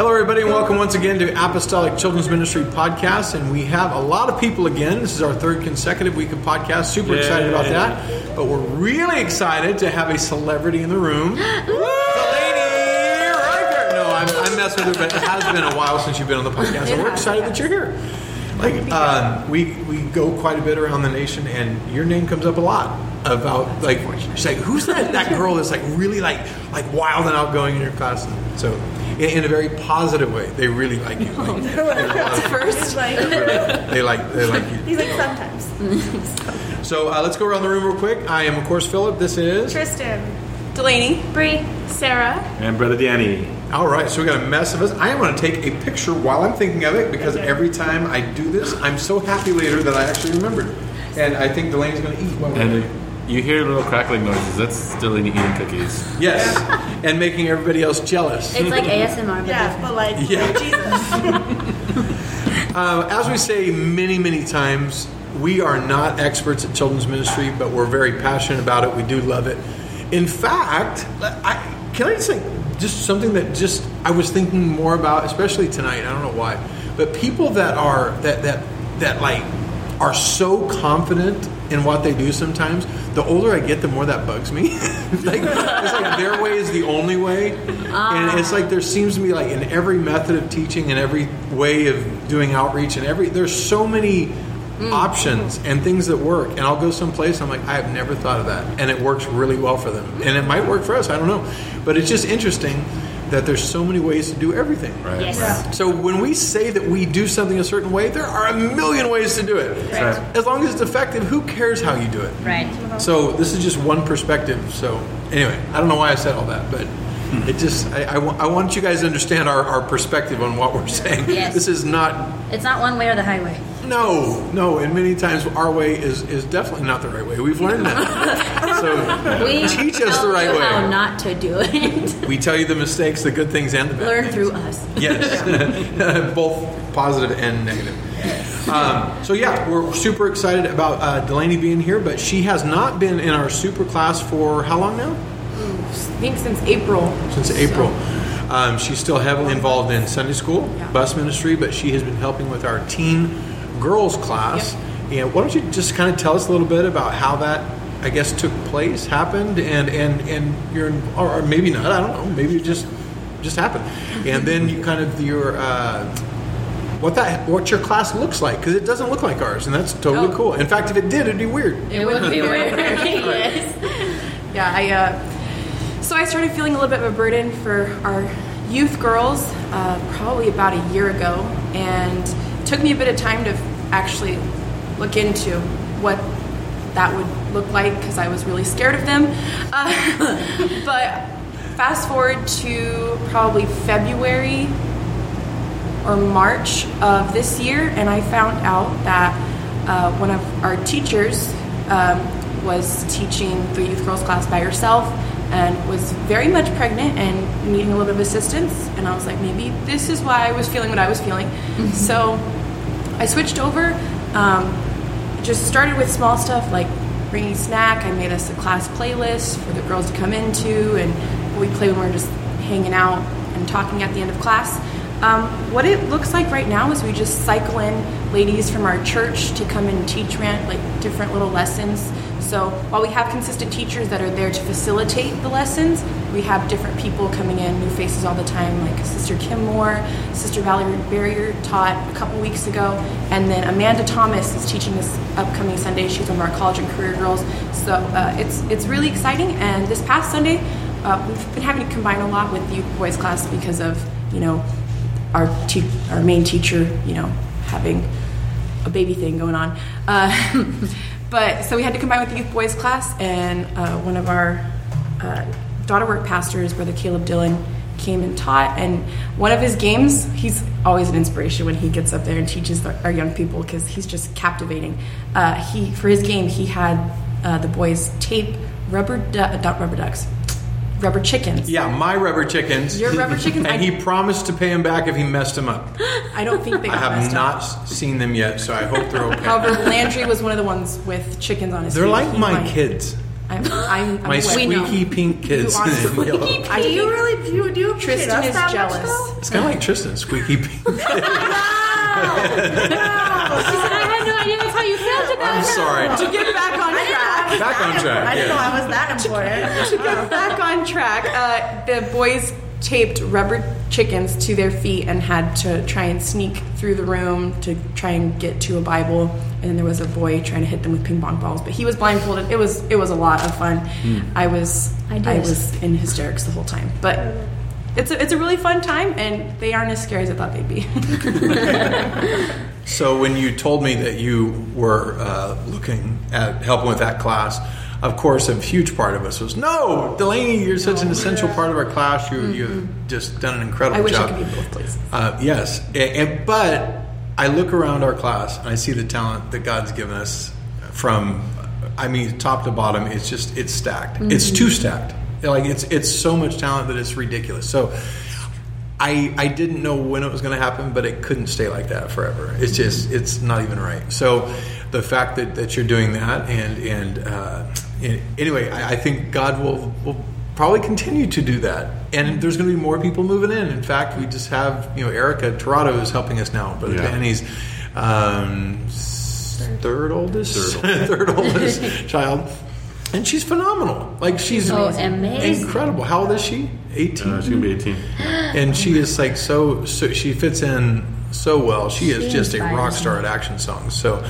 Hello, everybody, and welcome once again to Apostolic Children's Ministry Podcast. And we have a lot of people again. This is our third consecutive week of podcast. Super excited about that. But we're really excited to have a celebrity in the room. Delaney No, I'm, I'm messing with her, but it has been a while since you've been on the podcast. so we're excited that you're here. Like, um, we, we go quite a bit around the nation, and your name comes up a lot about like she's like who's that that girl that's like really like like wild and outgoing in your class so in, in a very positive way. They really like you. Like, At first, like they like they like you. He's like sometimes. so uh, let's go around the room real quick. I am of course philip. This is Trystan, Delaney. Bre, Sarah. And Brother Danny. all right so we got a mess of us. I am going to take a picture while i'm thinking of it because Okay. every time i do this i'm so happy later that i actually remembered. And i think delaney's going to eat while we're And doing it. you hear little crackling noises. That's still eating cookies. yes and making everybody else jealous It's like ASMR. but Yeah, but like, Yeah. Jesus. Uh, as we say many, many times, we are not experts at children's ministry, but we're very passionate about it. We do love it. In fact, I, can I just say just something that just I was thinking more about, especially tonight. I don't know why, but people that are that that that like are so confident in what they do. Sometimes, the older I get, the more that bugs me. like, it's like their way is the only way, and ah. it's like there seems to be like in every method of teaching and every way of doing outreach and every there's so many hmm. options and things that work. And I'll go someplace I'm like I have never thought of that, and it works really well for them, and it might work for us. I don't know, but it's just interesting that there's so many ways to do everything. Right. Yes. So when we say that we do something a certain way, there are a million ways to do it. Right. As long as it's effective, who cares how you do it? Right. So this is just one perspective. So anyway, I don't know why I said all that, but hmm. it just I, I, want you guys to understand our, our perspective on what we're saying. Yes. This is not It's not one way or the highway. no no, and many times our way is is definitely not the right way. We've learned that. so We teach us the right way. How not to do it. we tell you the mistakes, the good things, and the bad. Learn things. through us. Yes, both positive and negative. Um, so yeah, we're super excited about uh, Delaney being here, but she has not been in our super class for how long now? I think since April. Since April. Um, she's still heavily involved in Sunday school, Yeah. bus ministry, but she has been helping with our teen girls class. And why don't you just kind of tell us a little bit about how that, I guess, took place, happened, and and and you're, or, maybe not. I don't know. Maybe it just just happened, and then you kind of your. Uh, what that what your class looks like because it doesn't look like ours and that's totally Oh. cool in fact if it did it'd be weird It would be weird. yes. Yeah, I. Uh, so I started feeling a little bit of a burden for our youth girls uh, probably about a year ago, and it took me a bit of time to actually look into what that would look like because I was really scared of them. Uh, but fast forward to probably February or March of this year, and I found out that uh, one of our teachers um, was teaching the youth girls class by herself and was very much pregnant and needing a little bit of assistance. And I was like, maybe this is why I was feeling what I was feeling. So I switched over. Um, just started with small stuff like bringing snack. I made us a class playlist for the girls to come into, and we play when we're just hanging out and talking at the end of class. Um, what it looks like right now is we just cycle in ladies from our church to come and teach rant like different little lessons. So while we have consistent teachers that are there to facilitate the lessons, we have different people coming in, new faces all the time, like Sister Kim Moore, Sister Valerie Barrier taught a couple weeks ago, and then Amanda Thomas is teaching this upcoming Sunday. She's one of our college and career girls. So uh, it's it's really exciting. And this past Sunday, uh, we've been having to combine a lot with the youth boys class because of you know our te- our main teacher, you know, having a baby thing going on. Uh, but so we had to combine with the youth boys class, and uh, one of our uh, daughter work pastors, Brother Caleb Dillon, came and taught. And one of his games, he's always an inspiration when he gets up there and teaches the, our young people because he's just captivating. Uh, he for his game, he had uh, the boys tape rubber du- not rubber ducks, rubber chickens. Yeah, my rubber chickens. Your rubber chickens? and I- he promised to pay him back if he messed them up. I don't think they I have not up. seen them yet, so I hope they're okay. However, Landry was one of the ones with chickens on his They're feet. like He my won. kids. I'm, I'm, I'm My aware. squeaky pink kids You are in yellow. I Do you really do you do appreciate Trystan is that jealous. though? It's kind of like Trystan, squeaky pink. She said, I had no idea that's how you felt about I'm sorry. to get back on track. Back on track. I didn't know I was that important. to get back on track, uh, the boys taped rubber chickens to their feet and had to try and sneak through the room to try and get to a Bible. And then there was a boy trying to hit them with ping pong balls, but he was blindfolded. It was it was a lot of fun. I was I I, was in hysterics the whole time, but. It's a, it's a really fun time, and they aren't as scary as I thought they'd be. So when you told me that you were uh, looking at helping with that class, of course, a huge part of us was no, Delaney, you're such an essential part of our class. You you've just done an incredible I wish job. I could be both places. Uh, yes, A- and, but I look around our class and I see the talent that God's given us from, I mean, top to bottom. It's just it's stacked. It's too stacked. Like it's it's so much talent that it's ridiculous. So. I, I didn't know when it was going to happen, but it couldn't stay like that forever. It's just it's not even right. So the fact that, that you're doing that and and, uh, and anyway, I, I think God will will probably continue to do that. And there's going to be more people moving in. In fact, we just have you know Erica Toronto is helping us now, but Yeah. Danny's um, s- third oldest Third third oldest child. And she's phenomenal. Like she's Oh, amazing. incredible. How old is she? Eighteen Uh, she's gonna be 18. and she is like so, so she fits in so well. She is just a rock star at action songs. So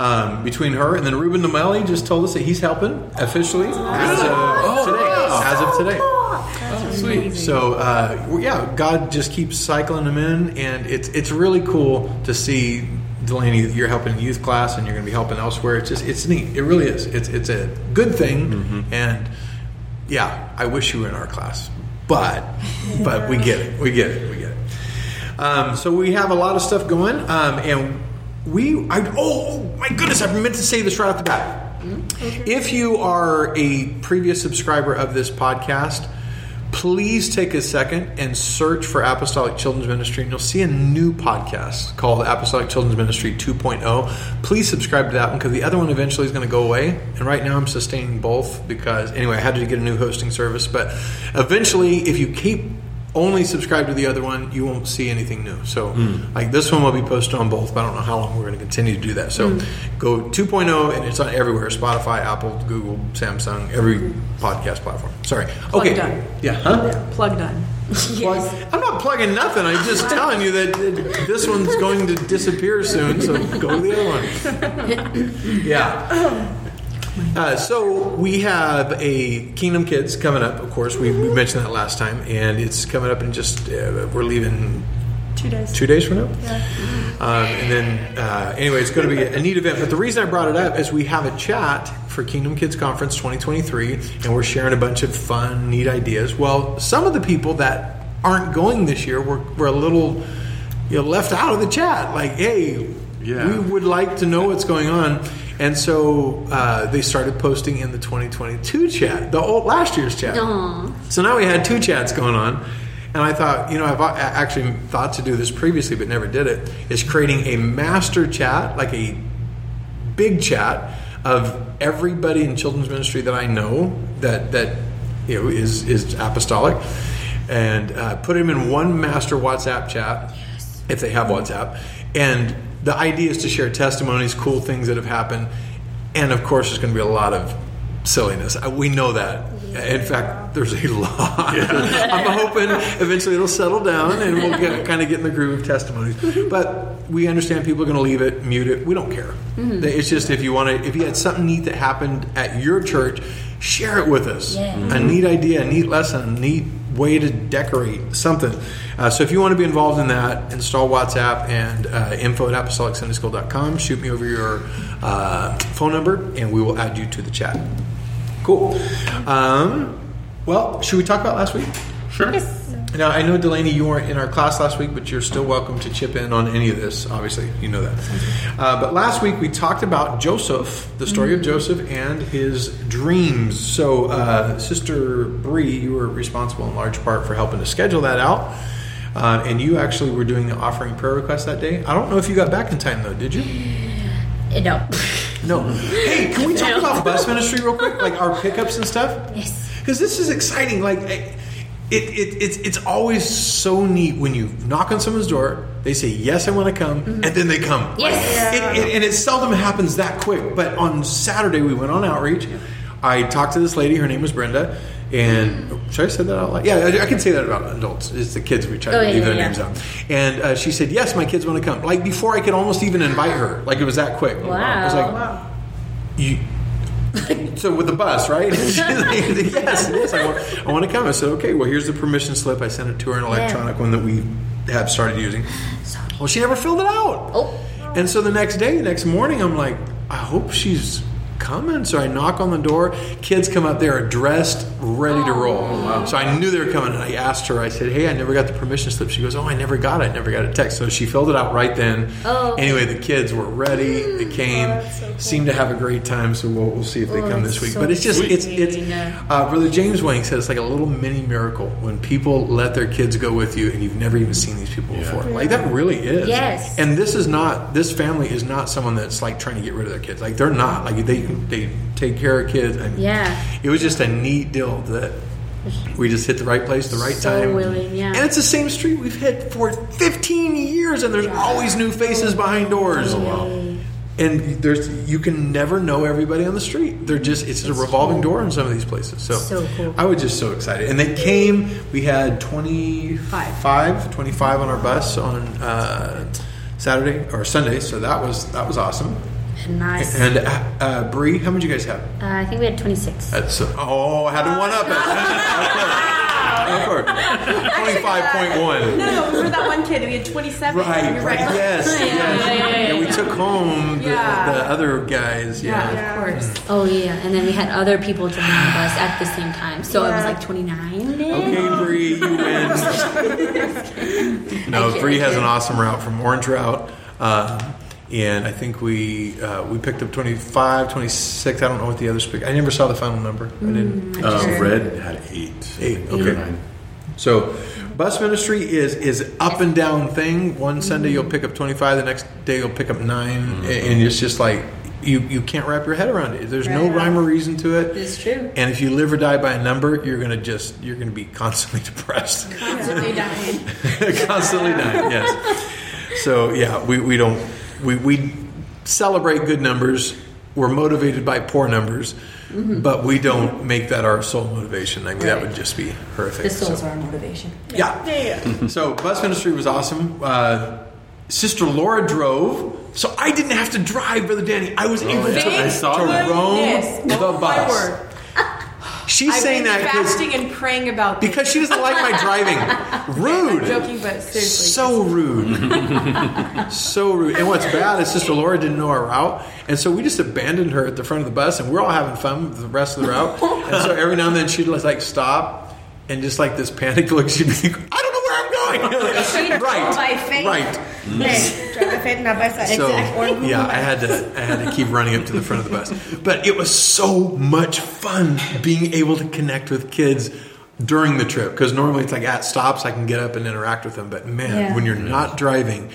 um, between her and then Ruben Nomelli just told us that he's helping officially as of today. As of today. Oh, sweet. So uh, well, yeah, God just keeps cycling them in, and it's it's really cool to see Delaney. You're helping youth class, and you're going to be helping elsewhere. It's just it's neat. It really is. It's it's a good thing, and yeah, I wish you were in our class, but but we get it. We get it. We get it. Um, so we have a lot of stuff going, um, and we. I, oh, oh my goodness! I meant to say this right off the bat. Mm-hmm. If you are a previous subscriber of this podcast, please take a second and search for Apostolic Children's Ministry, and you'll see a new podcast called Apostolic Children's Ministry 2.0. Please subscribe to that one because the other one eventually is going to go away. And right now I'm sustaining both because, anyway, I had to get a new hosting service. But eventually, if you keep only subscribe to the other one, you won't see anything new. So, hmm. like this one will be posted on both, but I don't know how long we're going to continue to do that. So, go 2.0 and it's on everywhere Spotify, Apple, Google, Samsung, every podcast platform. Sorry. Okay. done. Yeah. Huh? Plug done. Plug- I'm not plugging nothing. I'm just telling you that this one's going to disappear soon. So go to the other one. Yeah. Uh, so we have a Kingdom Kids coming up. Of course, we, we mentioned that last time, and it's coming up in just uh, we're leaving Two days. two days from now. Um, and then, uh, anyway, it's going to be a neat event. But the reason I brought it up is we have a chat for Kingdom Kids Conference 2023, and we're sharing a bunch of fun, neat ideas. Well, some of the people that aren't going this year were, were a little you know, left out of the chat. Like, hey, Yeah. we would like to know what's going on. And so uh, they started posting in the 2022 chat, the old last year's chat. Aw. So now we had two chats going on, and I thought, you know, I've actually thought to do this previously, but never did it. Is creating a master chat, like a big chat of everybody in children's ministry that I know that that you know is is apostolic, and uh, put them in one master WhatsApp chat if they have WhatsApp, and the idea is to share testimonies, cool things that have happened, and of course, there's going to be a lot of silliness. Uh, We know that. In fact, there's a lot. I'm hoping eventually it'll settle down and we'll get, kind of get in the groove of testimonies. But we understand people are going to leave it, mute it. We don't care. It's just if you want to, if you had something neat that happened at your church, share it with us. Yeah. A neat idea, a neat lesson, a neat way to decorate something. Uh, so if you want to be involved in that, install WhatsApp and uh, info at apostolicsundayschool.com. Shoot me over your uh, phone number and we will add you to the chat. Cool. Um, well, should we talk about last week? Sure. Now, I know, Delaney, you weren't in our class last week, but you're still welcome to chip in on any of this. Obviously, you know that. Uh, but last week we talked about Joseph, the story of Joseph, and his dreams. So, uh, Sister Bre, you were responsible in large part for helping to schedule that out. Uh, and you actually were doing the offering prayer request that day. I don't know if you got back in time, though, did you? Uh, No. No. Hey, can we talk about bus ministry real quick? Like our pickups and stuff? Yes. Because this is exciting. Like, it, it, it's, it's always so neat when you knock on someone's door, they say, Yes, I want to come, and then they come. Yes. It, it, and it seldom happens that quick. But on Saturday, we went on outreach. I talked to this lady. Her name was Brenda. And should I say that out loud? Yeah, I, I can say that about adults. It's the kids we try Oh, to yeah, leave their yeah, names out. And uh, she said, "Yes, my kids want to come." Like before, I could almost even invite her. Like it was that quick. Wow. I was like, wow. you. so with the bus, right? Yes, yes, I want, I want to come. I said, okay, well, here's the permission slip. I sent it to her, an electronic one that we have started using. Well, she never filled it out. Oh. And so the next day, the next morning, I'm like, I hope she's coming. So I knock on the door. Kids come up there, dressed, ready to roll. So I knew they were coming. And I asked her, I said, hey, I never got the permission slip. She goes, oh, I never got it. I never got a text. So she filled it out right then. Oh. Anyway, the kids were ready. They came, seemed to have a great time. So we'll, we'll see if they Oh, come this week. so but it's just, it's, sweet. it's, Yeah. uh, Brother James Wang said it's like a little mini miracle when people let their kids go with you and you've never even seen these people before. Like that really is. Yes. And this is not this family is not someone that's like trying to get rid of their kids. Like they're not. Like they they take care of kids. And Yeah. It was just a neat deal that we just hit the right place, the right So time. willing, yeah. And it's the same street we've hit for 15 years, and there's always new faces behind doors. And there's you can never know everybody on the street. They're just it's a revolving door in some of these places. So, So cool. I was just so excited. And they came. We had 25, 25 on our bus on uh, Saturday or Sunday. So that was that was awesome. Nice. And uh, uh, Bre, how many did you guys have? Uh, I think we had 26. That's oh, I had to one up it. Of course. Twenty-five point one. No, no, we were that one kid. We had 27. Right, You're right, yes, Yeah, yes. yeah, yeah, yeah, And we took home the, Yeah. the other guys. Yeah. Yeah, of course. Oh, yeah. And then we had other people join the bus at the same time. So it was like 29? Okay, Bre, you win. no, Bre has an awesome route from Orange Route. Um, and I think we uh, we picked up 25, 26. I don't know what the others picked. I never saw the final number. I didn't. Uh, Red had eight. Eight. Okay. Nine. So, bus ministry is is up and down thing. One Sunday you'll pick up twenty five, the next day you'll pick up 9 and it's just like you you can't wrap your head around it. There's no rhyme or reason to it. It's true. And if you live or die by a number, you're gonna just you're gonna be constantly depressed, Constantly dying. constantly dying. Yes. So yeah, we, we don't we we celebrate good numbers. We're motivated by poor numbers, but we don't make that our sole motivation. I mean, that would just be horrific. The souls So- are our motivation. yeah. Yeah. So bus ministry was awesome. Uh, Sister Laura drove, so I didn't have to drive, Brother Danny. I was able yeah. to, I saw to roam Yes. the Oh, my bus. She's I've saying that fasting and praying about this. because she doesn't like my driving. I'm Rude. joking, but seriously. So rude. so rude. And what's bad is Sister Laura didn't know our route. And so we just abandoned her at the front of the bus and we're all having fun with the rest of the route. And so every now and then she'd like stop and just like this panic look, she'd be like, I don't know where I'm going. Like, right. Right. Hey, drive by faith, not. So Exactly. yeah, I had to I had to keep running up to the front of the bus. But it was so much fun being able to connect with kids during the trip because normally it's like at stops I can get up and interact with them. But man, Yeah. when you're not driving,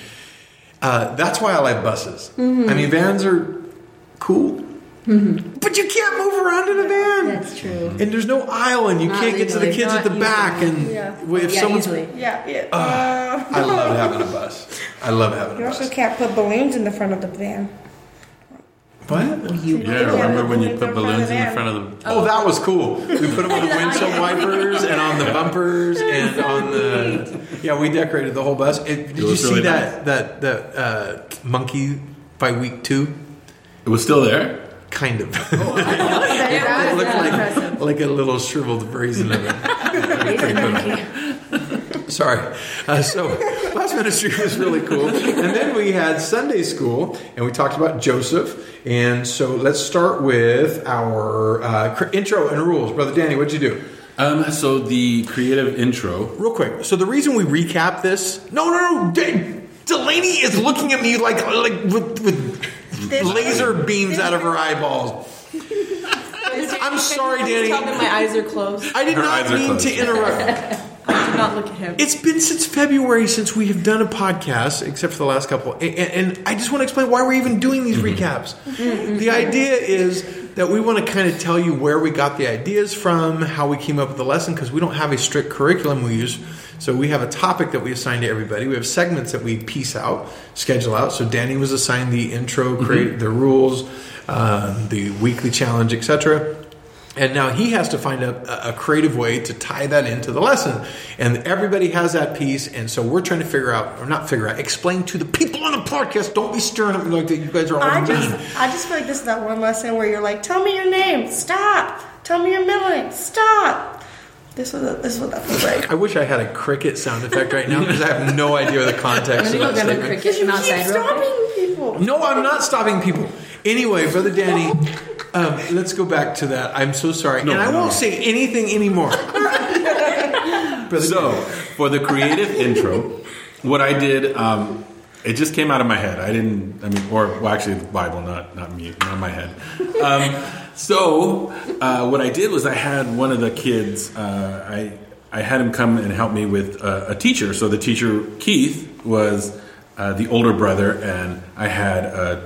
uh, that's why I like buses. Mm-hmm. I mean, vans are cool. Mm-hmm. But you can't move around in a van. That's true. And there's no aisle, and you Not can't get to the legally. kids at the Not back. And Yeah. if yeah, someone's, easily. Yeah, yeah. Ah, I love having a bus. I love having you a also bus. can't put balloons in the front of the van. What? Yeah, remember when you put balloons in the front of the. Oh, that was cool. We put them on the windshield wipers and on the bumpers and on the. Yeah, we decorated the whole bus. It, did you was see really that that that uh, monkey by week two? It was still there. Kind of. That it is looked like like a little shriveled version of it. Pretty cool. Sorry. Uh, so bus ministry was really cool, and then we had Sunday school, and we talked about Joseph. And so let's start with our uh, intro and rules, brother Danny. What'd you do? Um, so the creative intro. Real quick. So the reason we recap this, no, no, no, De- Delaney is looking at me like like with, with laser beams out of her eyeballs. I'm sorry, Danny. Tell me my eyes are closed. I did Her not eyes are mean closed. to interrupt. I did not look at him. It's been since February since we have done a podcast, except for the last couple. And, and I just want to explain why we're even doing these recaps. The idea is that we want to kind of tell you where we got the ideas from, how we came up with the lesson, because we don't have a strict curriculum we use. So we have a topic that we assign to everybody. We have segments that we piece out, schedule out. So Danny was assigned the intro, create the rules, uh, the weekly challenge, etc. And now he has to find a, a creative way to tie that into the lesson. And everybody has that piece. And so we're trying to figure out, or not figure out, explain to the people on the podcast. Don't be stirring up like that. You guys are all I mean. just, I just feel like this is that one lesson where you're like, tell me your name, stop. Tell me your middle name, stop. This is what, this is what that feels like. I wish I had a cricket sound effect right now because I have no idea the context of I'm gonna that go grab a statement. cricket You from keep outside real quick. stopping people. No, I'm not stopping people. Anyway, Brother Danny, um, let's go back to that. I'm so sorry. No, and I no, won't no. say anything anymore. So, for the creative intro, what I did, um, it just came out of my head. I didn't, I mean, or well, actually, the Bible, not not me, not my head. Um, so, uh, what I did was I had one of the kids. Uh, I I had him come and help me with uh, a teacher. So the teacher Keith was uh, the older brother, and I had uh,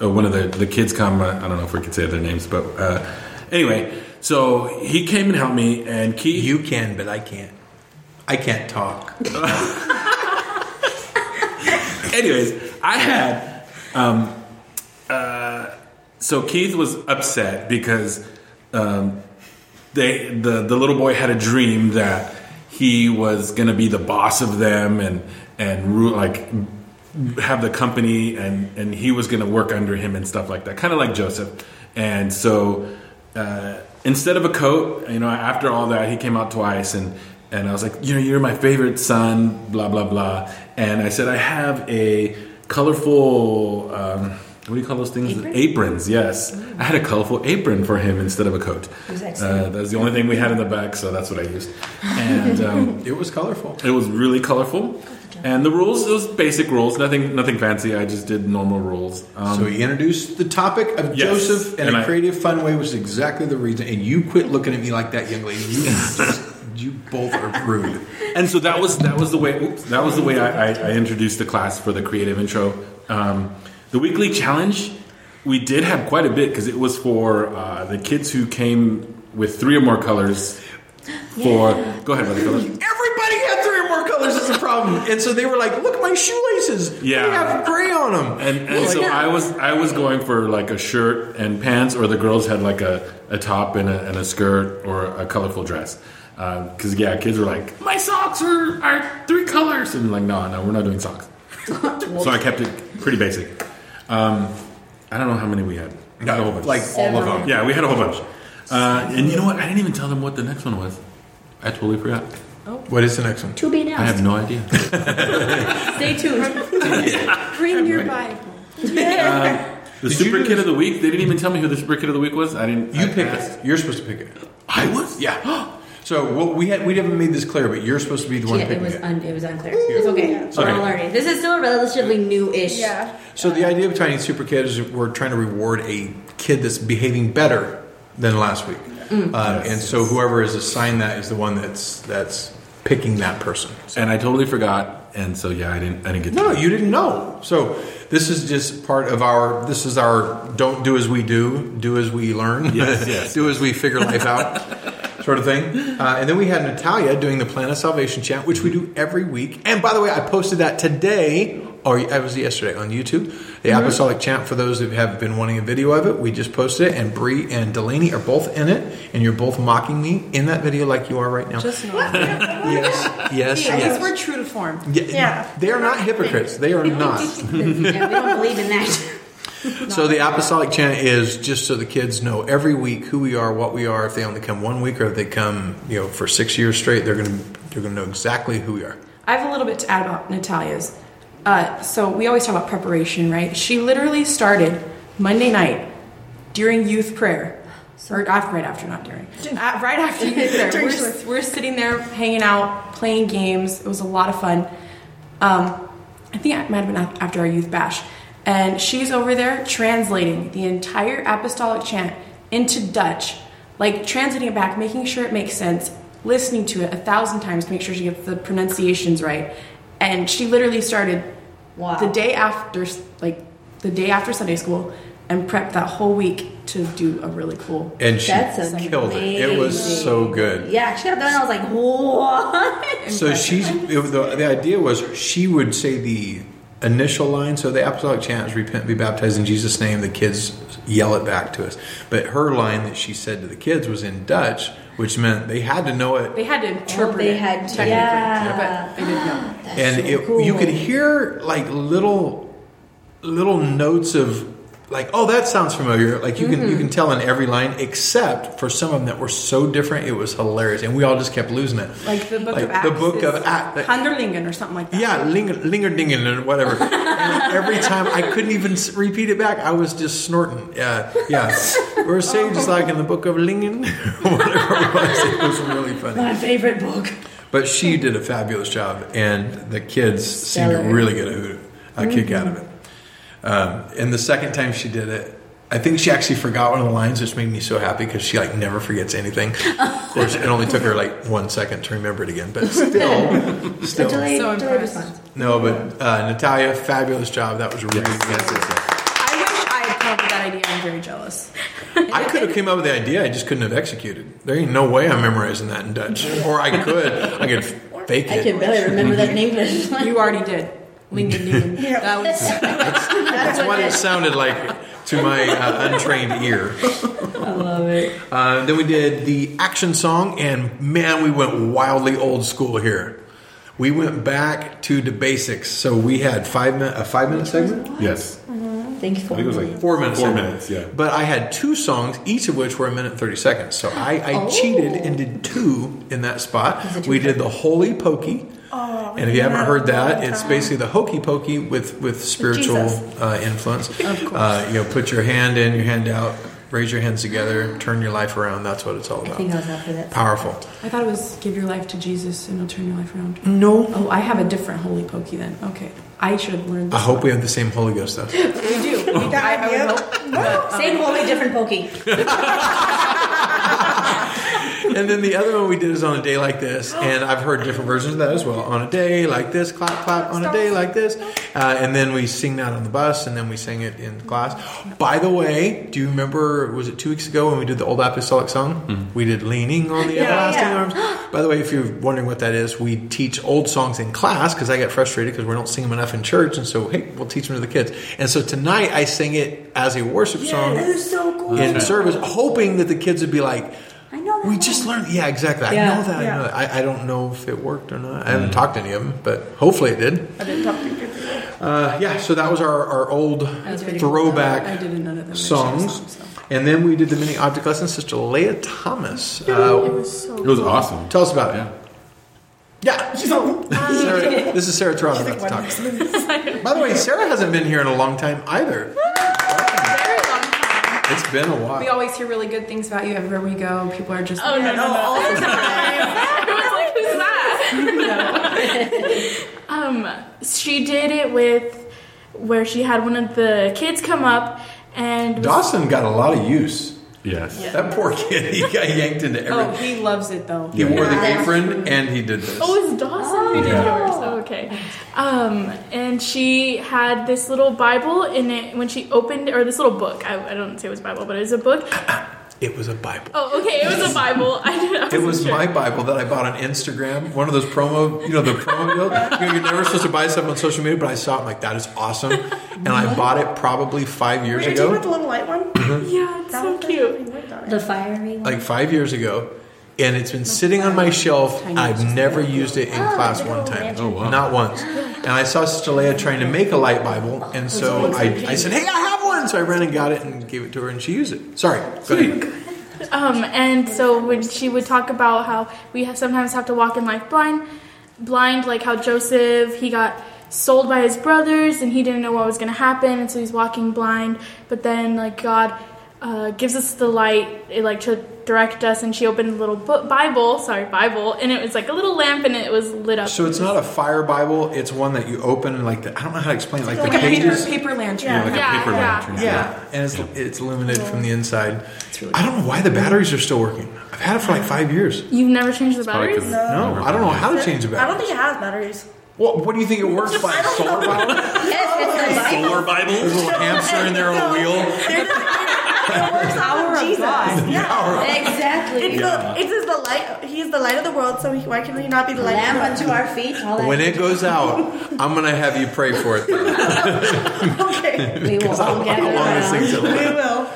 uh, one of the, the kids come. Uh, I don't know if we could say their names, but uh, anyway, so he came and helped me, and Keith. You can, but I can't. I can't talk. Anyways, I had. Um, uh, so Keith was upset because um, they the the little boy had a dream that he was going to be the boss of them and and ru- like have the company and and he was going to work under him and stuff like that, kind of like Joseph. And so uh, instead of a coat, you know, after all that, he came out twice and. And I was like, you know, you're my favorite son, blah blah blah. And I said, I have a colorful, um, what do you call those things? Apron? Aprons. Yes, I had a colorful apron for him instead of a coat. was. Uh, that's the only thing we had in the back, so that's what I used. And um, It was colorful. it was really colorful. And the rules, those basic rules, nothing, nothing fancy. I just did normal rules. Um, So he introduced the topic of Yes. Joseph in And a I- creative, fun way, which is exactly the reason. And you quit looking at me like that, young lady. You, just, you both are rude. and so that was that was the way oops, that was the way I, I, I introduced the class for the creative intro. Um, the weekly challenge we did have quite a bit because it was for uh, the kids who came with three or more colors. For go ahead, brother. Philip. Everybody had three or more colors. Is the problem. And so they were like, "Look at my shoelaces. Yeah. they have gray on them." And, and so I was I was going for like a shirt and pants, or the girls had like a, a top and a, and a skirt or a colorful dress. Because yeah, kids were like, my socks are, are three colors, and like, no, no, we're not doing socks. so I kept it pretty basic. Um, I don't know how many we had. We had a whole bunch. like all of them. yeah, we had a whole bunch. Uh, and you know what? I didn't even tell them what the next one was. I totally forgot. What is the next one? To be announced. I have no idea. Stay tuned. Bring your Bible. The Did super kid this- of the week. They didn't even tell me who the super kid of the week was. I didn't. You I pick asked. it. You're supposed to pick it. I was. Yeah. So well, we had we haven't made this clear, but you're supposed to be the one Yeah, it picking was it. un- it was unclear. It's okay. We're Okay. all learning. This is still a relatively new-ish. Yeah. So the idea of Tiny Super Kid is we're trying to reward a kid that's behaving better than last week, uh, and so whoever is assigned that is the one that's that's picking that person. and I totally forgot, and so yeah, I didn't. I didn't get. No, to you didn't know. So this is just part of our. This is our. Don't do as we do. Do as we learn. Yes, yes. do as we figure life out. Sort of thing. Uh, and then we had Natalia doing the Plan of Salvation chant, which we do every week. And by the way, I posted that today, or it was yesterday on YouTube. The Apostolic chant for those who have been wanting a video of it. We just posted it, and Bre and Delaney are both in it, and you're both mocking me in that video like you are right now. Just know. yes, yes, I guess yes. we're true to form. Yeah, Yeah. They are not hypocrites. They are not. yeah, we don't believe in that. So the apostolic chant is just so the kids know every week who we are, what we are. If they only come one week or if they come, you know, for six years straight, they're gonna they're gonna know exactly who we are. I have a little bit to add about Natalia's. Uh, so we always talk about preparation, right? She literally started Monday night during youth prayer, or after, right after, not during, Uh, right after youth prayer. During We're, we're sitting there hanging out, playing games. It was a lot of fun. Um, I think it might have been after our youth bash, and she's over there translating the entire apostolic chant into Dutch, like translating it back, making sure it makes sense listening to it a thousand times to make sure she gets the pronunciations right. And she literally started Wow. the day after, like the day after Sunday school, and prepped that whole week to do a really cool. And she That's killed it. It was so good. Yeah, she got done. And I was like, what? So she's it, the, the idea was she would say the initial line. So the apostolic chant is repent, be baptized in Jesus' name. The kids yell it back to us. But her line that she said to the kids was in Dutch, which meant they had to know it. They had to interpret they it had to- technically, yeah. but they didn't know. That's and so it, cool. you could hear like little little notes of like oh that sounds familiar. Like you can you mm-hmm. can tell in every line except for some of them that were so different it was hilarious. And we all just kept losing it. Like the book Like of Acts. the book of Act- like- Handerlingen or something like that. yeah linger linger dinging and whatever. And every time I couldn't even repeat it back. I was just snorting. Yeah yeah. We're saying just oh. like in the book of Lingen whatever it was. It was really funny. My favorite book. but she did a fabulous job, and the kids seemed to really get a, hoot, a kick out of it. Um, and the second time she did it, I think she actually forgot one of the lines, which made me so happy because she like never forgets anything. Of course, it only took her like one second to remember it again, but still, still. Delayed, So delayed impressed. response. No, but uh, Natalia, fabulous job. That was really Yes, good. yes, yes, yes. I wish I had come up with that idea. I'm very jealous. I could have came up with the idea, I just couldn't have executed. There ain't no way I'm memorizing that in Dutch, or I could. I could fake it. I can barely remember that in English. You already did. Lingen, Lingen. That was That's what it sounded like to my uh, untrained ear. I love it. Uh, then we did the action song, and man, we went wildly old school here. We went back to the basics. So we had five min- a five minute segment, Yes. Thank you for I think it was like four minutes, Four minutes, yeah. But I had two songs, each of which were a minute and thirty seconds. So I, I Oh. cheated and did two in that spot. It We did the Holy Pokey. Oh, And if you haven't heard that, it's basically the hokey pokey with with spiritual uh, influence. Uh, you know, put your hand in, your hand out, raise your hands together, turn your life around. That's what it's all I about. think I was after that. Powerful. I thought it was give your life to Jesus and he'll turn your life around. No. Oh, I have a different holy pokey then. Okay. I should have learned I this. hope we have the same Holy Ghost though. we do. We do. I, I would hope. Same holy, different pokey. and then the other one we did is on a day like this, and I've heard different versions of that as well. On a day like this, clap, clap. On a day like this, uh, and then we sing that on the bus, and then we sing it in class. By the way, do you remember? Was it two weeks ago when we did the old apostolic song? We did "Leaning on the Yeah, Everlasting yeah. Arms." By the way, if you're wondering what that is, we teach old songs in class because I get frustrated because we don't sing them enough in church, and so hey, we'll teach them to the kids. And so tonight I sing it as a worship song so cool. in service, hoping that the kids would be like. I know that We just learned. Yeah, exactly. I know that. I, know that. I, I don't know if it worked or not. I haven't talked to any of them, but hopefully it did. I didn't talk to you. Uh, yeah, so that was our, our old pretty throwback I did none songs. So. And then we did the mini object lessons. Sister Leah Thomas. It Uh, was so It was awesome. tell us about it. Yeah. Yeah. she's Sarah, this is Sarah Toronto about to talk. By the way, Sarah hasn't been here in a long time either. Very long time. It's been a while. We always hear really good things about you everywhere we go. People are just Oh, no, no, no. all the time. Who's that? um, she did it with where she had one of the kids come up and Dawson got a lot of use. Yes. That poor kid, he got yanked into everything. Oh, he loves it though. He wore the apron and he did this. Oh, it's Dawson who did Yeah. yours. Oh, okay. Um, and she had this little Bible in it when she opened, or this little book. I, I don't say it was Bible, but it was a book. It was a Bible. Oh, okay, it was a Bible. I did. I It wasn't sure. my Bible that I bought on Instagram. One of those promo, you know, the promo deal. You know, you're never supposed to buy stuff on social media, but I saw it. I'm like, that is awesome. And I bought it probably five years Were you talking about the ago. little light one? Mm-hmm. Yeah, it's That so one? cute. The fiery one. Like five years ago. And it's been sitting on my shelf. I've never used it in class one time. Oh, wow. Not once. And I saw Sister trying to make a light Bible. And so I, I said, hey, I have one. So I ran and got it and gave it to her and she used it. Sorry. Go ahead. Um, and so when she would talk about how we have sometimes have to walk in life blind, blind, like how Joseph he got sold by his brothers and he didn't know what was going to happen, and so he's walking blind. But then like God uh, gives us the light, it, like to direct us, and she opened a little book, Bible, sorry, Bible, and it was like a little lamp, and it was lit up. So it's not a fire Bible. It's one that you open and like the, I don't know how to explain it. Like, Like the a paper, pages. paper lantern. Yeah. Like Yeah, a paper yeah. lantern. Yeah, and it's it's illuminated from the inside. really I don't know why the batteries are still working. I've had it for like five years. You've never changed the Probably batteries? 'cause- No, I don't know how to change the batteries. I don't think it has batteries. What, what do you think it works by? A solar Bible? Solar Bible. There's a little hamster in there on a wheel. Power of God. Yeah. Exactly. It's, the, it is the light. He's the light of the world. So he, why can he not be the light Lamp of the unto world? our feet. All. When it goes out, I'm gonna have you pray for it. Okay, we will all I gather don't to sing to we will.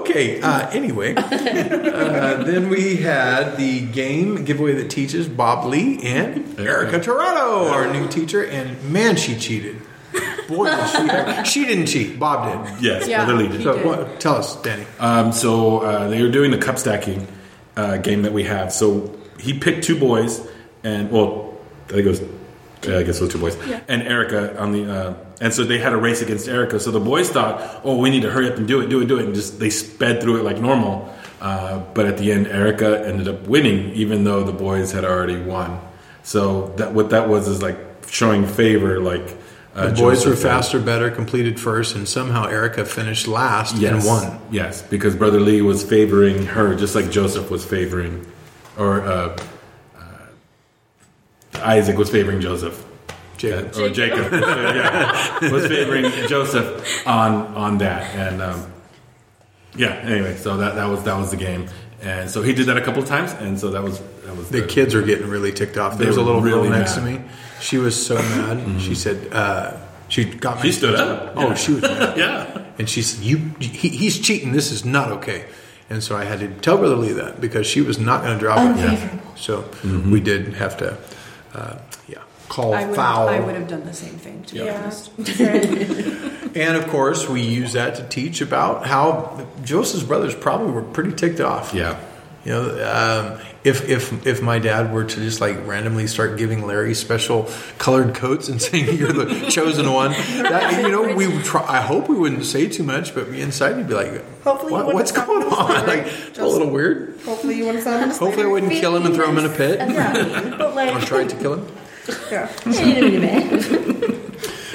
Okay. Uh, anyway, uh, then we had the game giveaway that teaches Bob Lee and Erica Torado, our new teacher, and man, she cheated. Boy, did she, she didn't cheat. Bob did. Yes, Yeah. Brother Lee did. He So, did. what, tell us, Danny. Um, so uh, they were doing the cup stacking uh, game that we have. So he picked two boys, and well, I think it was, yeah, I guess it was two boys, and Erica on the, uh, and so they had a race against Erica. So the boys thought, oh, we need to hurry up and do it, do it, do it, and just they sped through it like normal. Uh, but at the end, Erica ended up winning, even though the boys had already won. So that what that was is like showing favor, like. Uh, The boys were faster, better, completed first, and somehow Erica finished last Yes. and won. Yes, because Brother Lee was favoring her, just like Joseph was favoring, or uh, uh, Isaac was favoring Joseph. Jacob. Uh, or Jacob, yeah, was favoring Joseph on on that, and um, yeah. Anyway, so that that was that was the game, and so he did that a couple of times, and so that was that was The kids were getting really ticked off. There was a little really girl next mad. to me. She was so mad. She said, uh, she got me. She stood attention. up. Oh, Yeah. she was mad. Yeah, And she said, "You, he, he's cheating. This is not okay." And so I had to tell Brother Lee that because she was not going to drop it. So Mm-hmm. we did have to, uh, yeah, call I would, foul. I would have done the same thing. To be Yeah. honest. And of course, we use that to teach about how Joseph's brothers probably were pretty ticked off. yeah. You know, um, if if if my dad were to just like randomly start giving Larry special colored coats and saying you're the chosen one, that, you know, we would try. I hope we wouldn't say too much, but inside you'd be like, Hopefully what, what's going on? slavery. Like it's a little weird. Hopefully you wouldn't sell him. to Hopefully, I wouldn't kill him and throw him in a pit. Yeah, but I like, tried to kill him. yeah.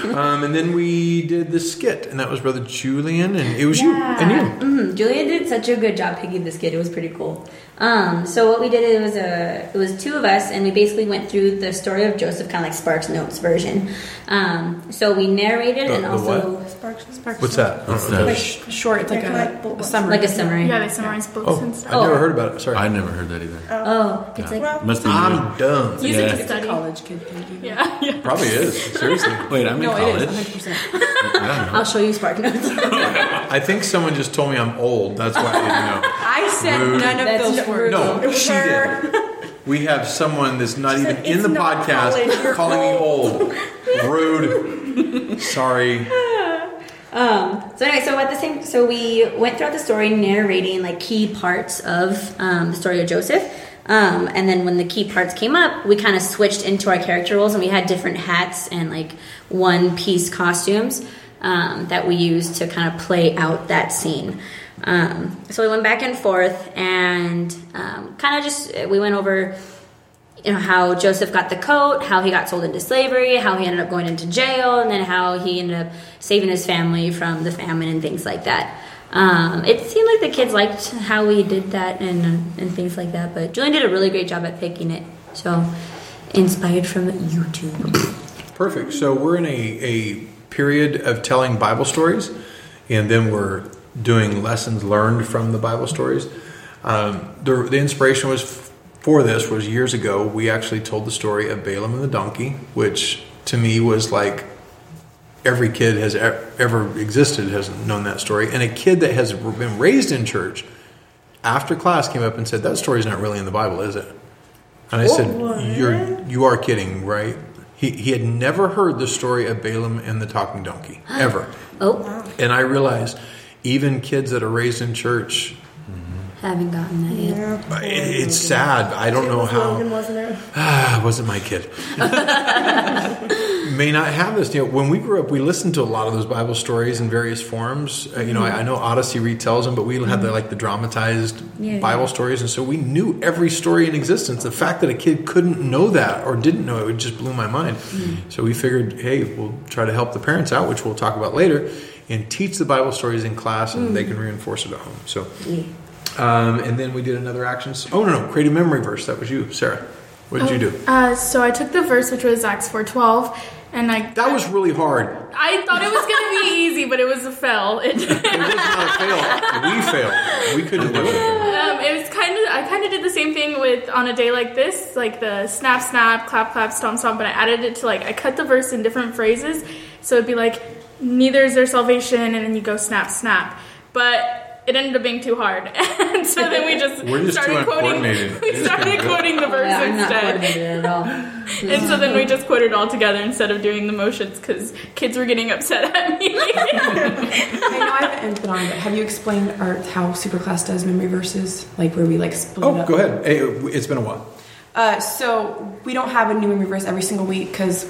Um, and then we did the skit, and that was Brother Julian, and it was you and you. Mhm. Julia did such a good job picking this skit; It was pretty cool. Um, so what we did it was a it was two of us, and we basically went through the story of Joseph, kind of like Sparks Notes version. Um, so we narrated The- and the also what? Sparks. What's that? What's Like that? sh- short, it's like Like a, a- a summary. like a summary. Yeah, they summarize books Oh, and I stuff. never Oh. heard about it. Sorry, I never heard that either. Oh, it's like Well, Must be. I'm dumb. He's Yeah. a, It's a it's a study. college kid. Thank you. Yeah, yeah. Probably is seriously. Wait, I'm in No, college. it is 100. percent I'll show you Spark Notes. I think someone just told me I'm old. That's why I didn't know. I said Rude. none of That's those not words. No, she did. We have someone that's not She even said, in the college, podcast calling me old. Rude. Sorry. Um, so anyway, so at the same, so we went throughout the story narrating like key parts of um, the story of Joseph, um, and then when the key parts came up, we kind of switched into our character roles, and we had different hats and like one piece costumes um, that we used to kind of play out that scene. Um, so we went back and forth, and um, kind of just we went over you know how Joseph got the coat, how he got sold into slavery, how he ended up going into jail, and then how he ended up saving his family from the famine and things like that. Um, it seemed like the kids liked how we did that and and things like that. But Julian did a really great job at picking it. So inspired from YouTube. Perfect. So we're in a, a period of telling Bible stories, and then we're doing lessons learned from the Bible stories. Um, the, the inspiration was for this was years ago. We actually told the story of Balaam and the donkey, which to me was like every kid has e- ever existed has known that story, and a kid that has been raised in church after class came up and said that story's not really in the Bible, is it? And I said, What? "You're you are kidding, right?" He he had never heard the story of Balaam and the talking donkey ever, Oh, and I realized even kids that are raised in church Haven't gotten that yet. Yeah. It- it's sad. I don't It know was how. Logan, wasn't it? Ah, wasn't my kid. May not have this. You know, when we grew up, we listened to a lot of those Bible stories in various forms. Uh, you know, I, I know Odyssey retells them, but we had the like the dramatized Yeah. Bible stories, and so we knew every story in existence. The fact that a kid couldn't know that or didn't know it, it just blew my mind. So we figured, hey, we'll try to help the parents out, which we'll talk about later, and teach the Bible stories in class, and they can reinforce it at home. So. Yeah. Um, and then we did another actions. Oh no, no, create a memory verse. That was you, Sarah. What did you do? Uh, so I took the verse, which was Acts four twelve, and I That was really hard. I thought it was gonna be easy, but it was a fail. It, It was not a fail. We failed. We couldn't do it. um, it was kind of I kind of did the same thing with on a day like this, like the snap snap, clap clap, stomp stomp, but I added it to like I cut the verse in different phrases, so it'd be like neither is there salvation, and then you go snap snap, but. It ended up being too hard, and so then we just We're just started quoting. We started quoting the verse Yeah, I'm not instead. coordinated at all. And so then we just quoted all together instead of doing the motions because kids were getting upset at me. I know I haven't been on, but have you explained our, how Superclass does memory verses? Like where we like split it Oh, up? go ahead. Hey, it's been a while. Uh, so we don't have a new memory verse every single week because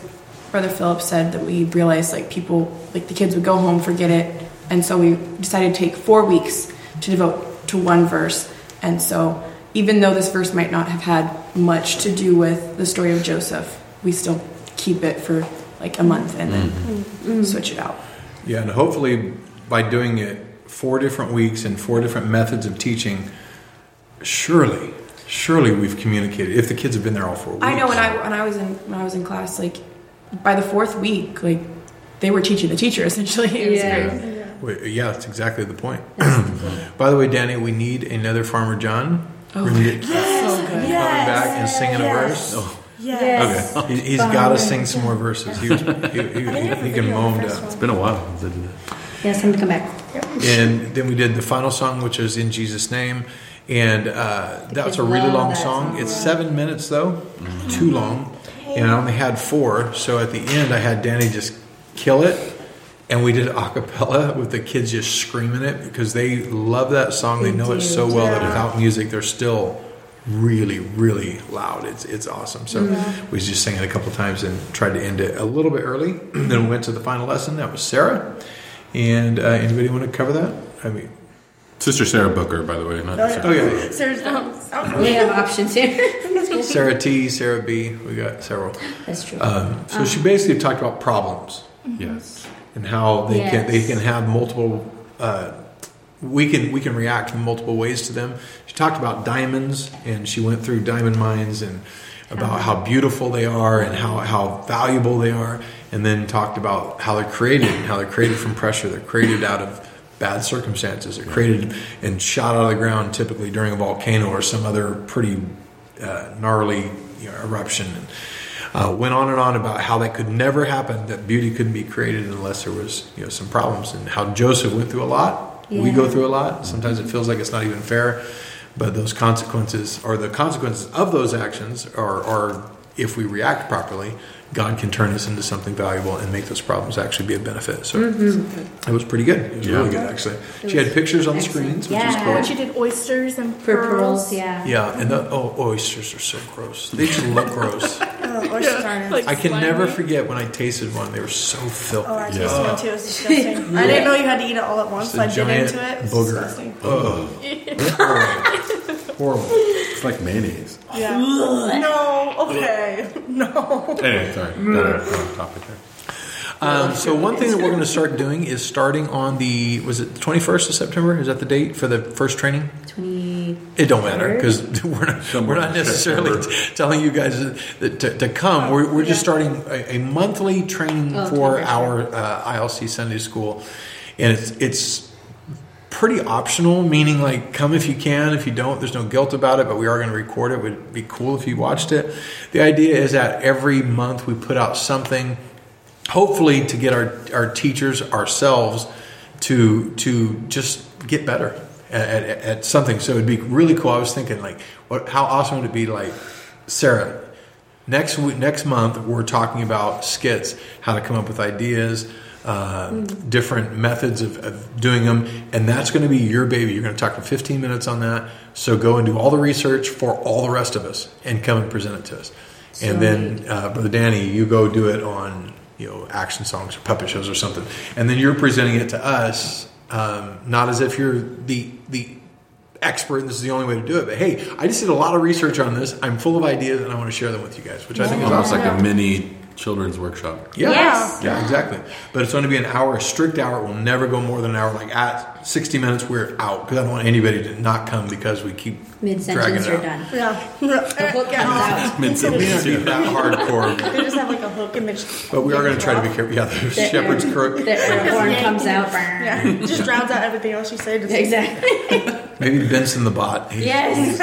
Brother Philip said that we realized like people, like the kids would go home, forget it, and so we decided to take four weeks to devote to one verse. And so even though this verse might not have had much to do with the story of Joseph, we still keep it for like a month and then mm-hmm. Mm-hmm. switch it out. Yeah, and hopefully by doing it four different weeks and four different methods of teaching, surely, surely we've communicated. If the kids have been there all four weeks, I know when I when I was in when I was in class, like by the fourth week, like they were teaching the teacher essentially. It was Yeah. great. Wait, yeah, that's exactly the point. By the way, Danny, we need another Farmer John. We're gonna get So good. coming back and singing a verse. Oh, Yes. okay, he, he's got to sing some more verses. He, was, he, he, he, he can mow them down. It's been a while since I did that. Yeah, it's time to come back. And then we did the final song, which is in Jesus' name, and uh, that's a really long song. song. It's seven minutes though, too long, and I only had four. So at the end, I had Danny just kill it, and we did a cappella with the kids just screaming it because they love that song. They, They know it so well that without music, they're still really, really loud. It's it's awesome. So we just sang it a couple times and tried to end it a little bit early. then we went to the final lesson. That was Sarah. And uh, anybody want to cover that? I mean, Sister Sarah Booker, by the way. Not Oh, Sarah. oh yeah, Seriously. Oh, We have options here. Sarah T, Sarah B. We got several. That's true. Um, so she basically talked about problems Yes. and how they can they can have multiple. Uh, we can we can react in multiple ways to them. She talked about diamonds and she went through diamond mines and about how beautiful they are and how, how valuable they are, and then talked about how they're created and how they're created from pressure. They're created out of bad circumstances. They're created and shot out of the ground typically during a volcano or some other pretty uh, gnarly you know, eruption. And, uh, went on and on about how that could never happen, that beauty couldn't be created unless there was you know some problems, and how Joseph went through a lot. We go through a lot. Sometimes it feels like it's not even fair, but those consequences, or the consequences of those actions, are, are if we react properly, God can turn us into something valuable and make those problems actually be a benefit. So mm-hmm. it was pretty good. It was Yeah. really good, actually. She had pictures on the screens, which is Yeah. cool. she did oysters and For pearls. pearls, yeah. Yeah, and the oh, oysters are so gross. They just look gross. oh, oysters aren't Like I can slimy. never forget when I tasted one. They were so filthy. Oh, I tasted Yeah. one too. It was disgusting. I didn't know you had to eat it all at once, It's so a I bit into it. It was booger. disgusting. Ugh. Horrible. Horrible. It's like mayonnaise. Yeah. no. Okay. No. Anyway, sorry. Got off topic there. Um, so one thing that we're going to start doing is starting on the was it the 21st of September? Is that the date for the first training? 20. It don't matter because we're not, we're not necessarily t- telling you guys that to, to come. We're, we're just starting a, a monthly training Oh, for our uh, ILC Sunday School, and it's it's pretty optional. Meaning, like, come if you can. If you don't, there's no guilt about it. But we are going to record it. Would be cool if you watched it. The idea is that every month we put out something, hopefully to get our our teachers ourselves to to just get better at, at, at something. So it'd be really cool. I was thinking like, what? How awesome would it be? Like, Sarah, next week, next month we're talking about skits, how to come up with ideas. Uh, different methods of, of doing them, and that's going to be your baby. You're going to talk for 15 minutes on that. So go and do all the research for all the rest of us, and come and present it to us. And then, uh, Brother Danny, you go do it on you know action songs or puppet shows or something, and then you're presenting it to us, um, not as if you're the the expert and this is the only way to do it. But hey, I just did a lot of research on this. I'm full of ideas and I want to share them with you guys, which I think is Almost awesome. like a mini children's workshop. Yeah. Yes. Yeah, exactly. But it's going to be an hour, a strict hour. It will never go more than an hour. Like at 60 minutes, we're out because I don't want anybody to not come because we keep Mid dragging sentence, you're out. done. Yeah. The hook comes out. It may not be that hardcore, They just have like a hook and they just. but we are going to try to be careful. Yeah, the shepherd's crook. The air horn comes out. Yeah, just drowns out everything else you say. Just, Exactly. Maybe Benson the bot. He- Yes.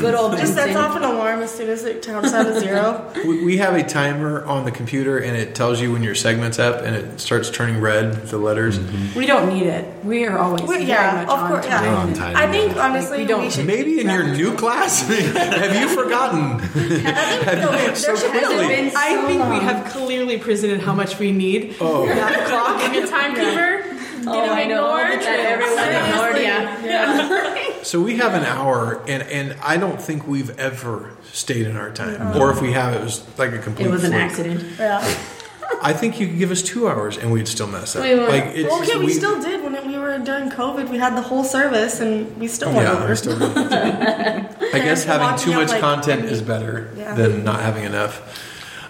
Good old Just sets Benson. off an alarm as soon as it counts out to zero. We we have a timer on the computer and it tells you when your segment's up and it starts turning red, the letters. Mm-hmm. We don't need it. We are always Well, very yeah, much of on course, time. yeah. On time. I think honestly we don't- should. Maybe in your new class? have you forgotten? there so should clearly. been I so think we have clearly presented how much we need. Oh. That clock. Like a timekeeper. Oh, I know. ignored. That everyone ignored you. So we have an hour, and, and I don't think we've ever stayed in our time. Oh. Or if we have, it was like a complete. It was an fluke. accident. Yeah. I think you could give us two hours, and we'd still mess up. We would. Like it's Well, okay, just- we, still did when it, we were during COVID. We had the whole service, and we still went Yeah, over. we still. did. I guess having walking too up much like- content is better Yeah. than not having enough.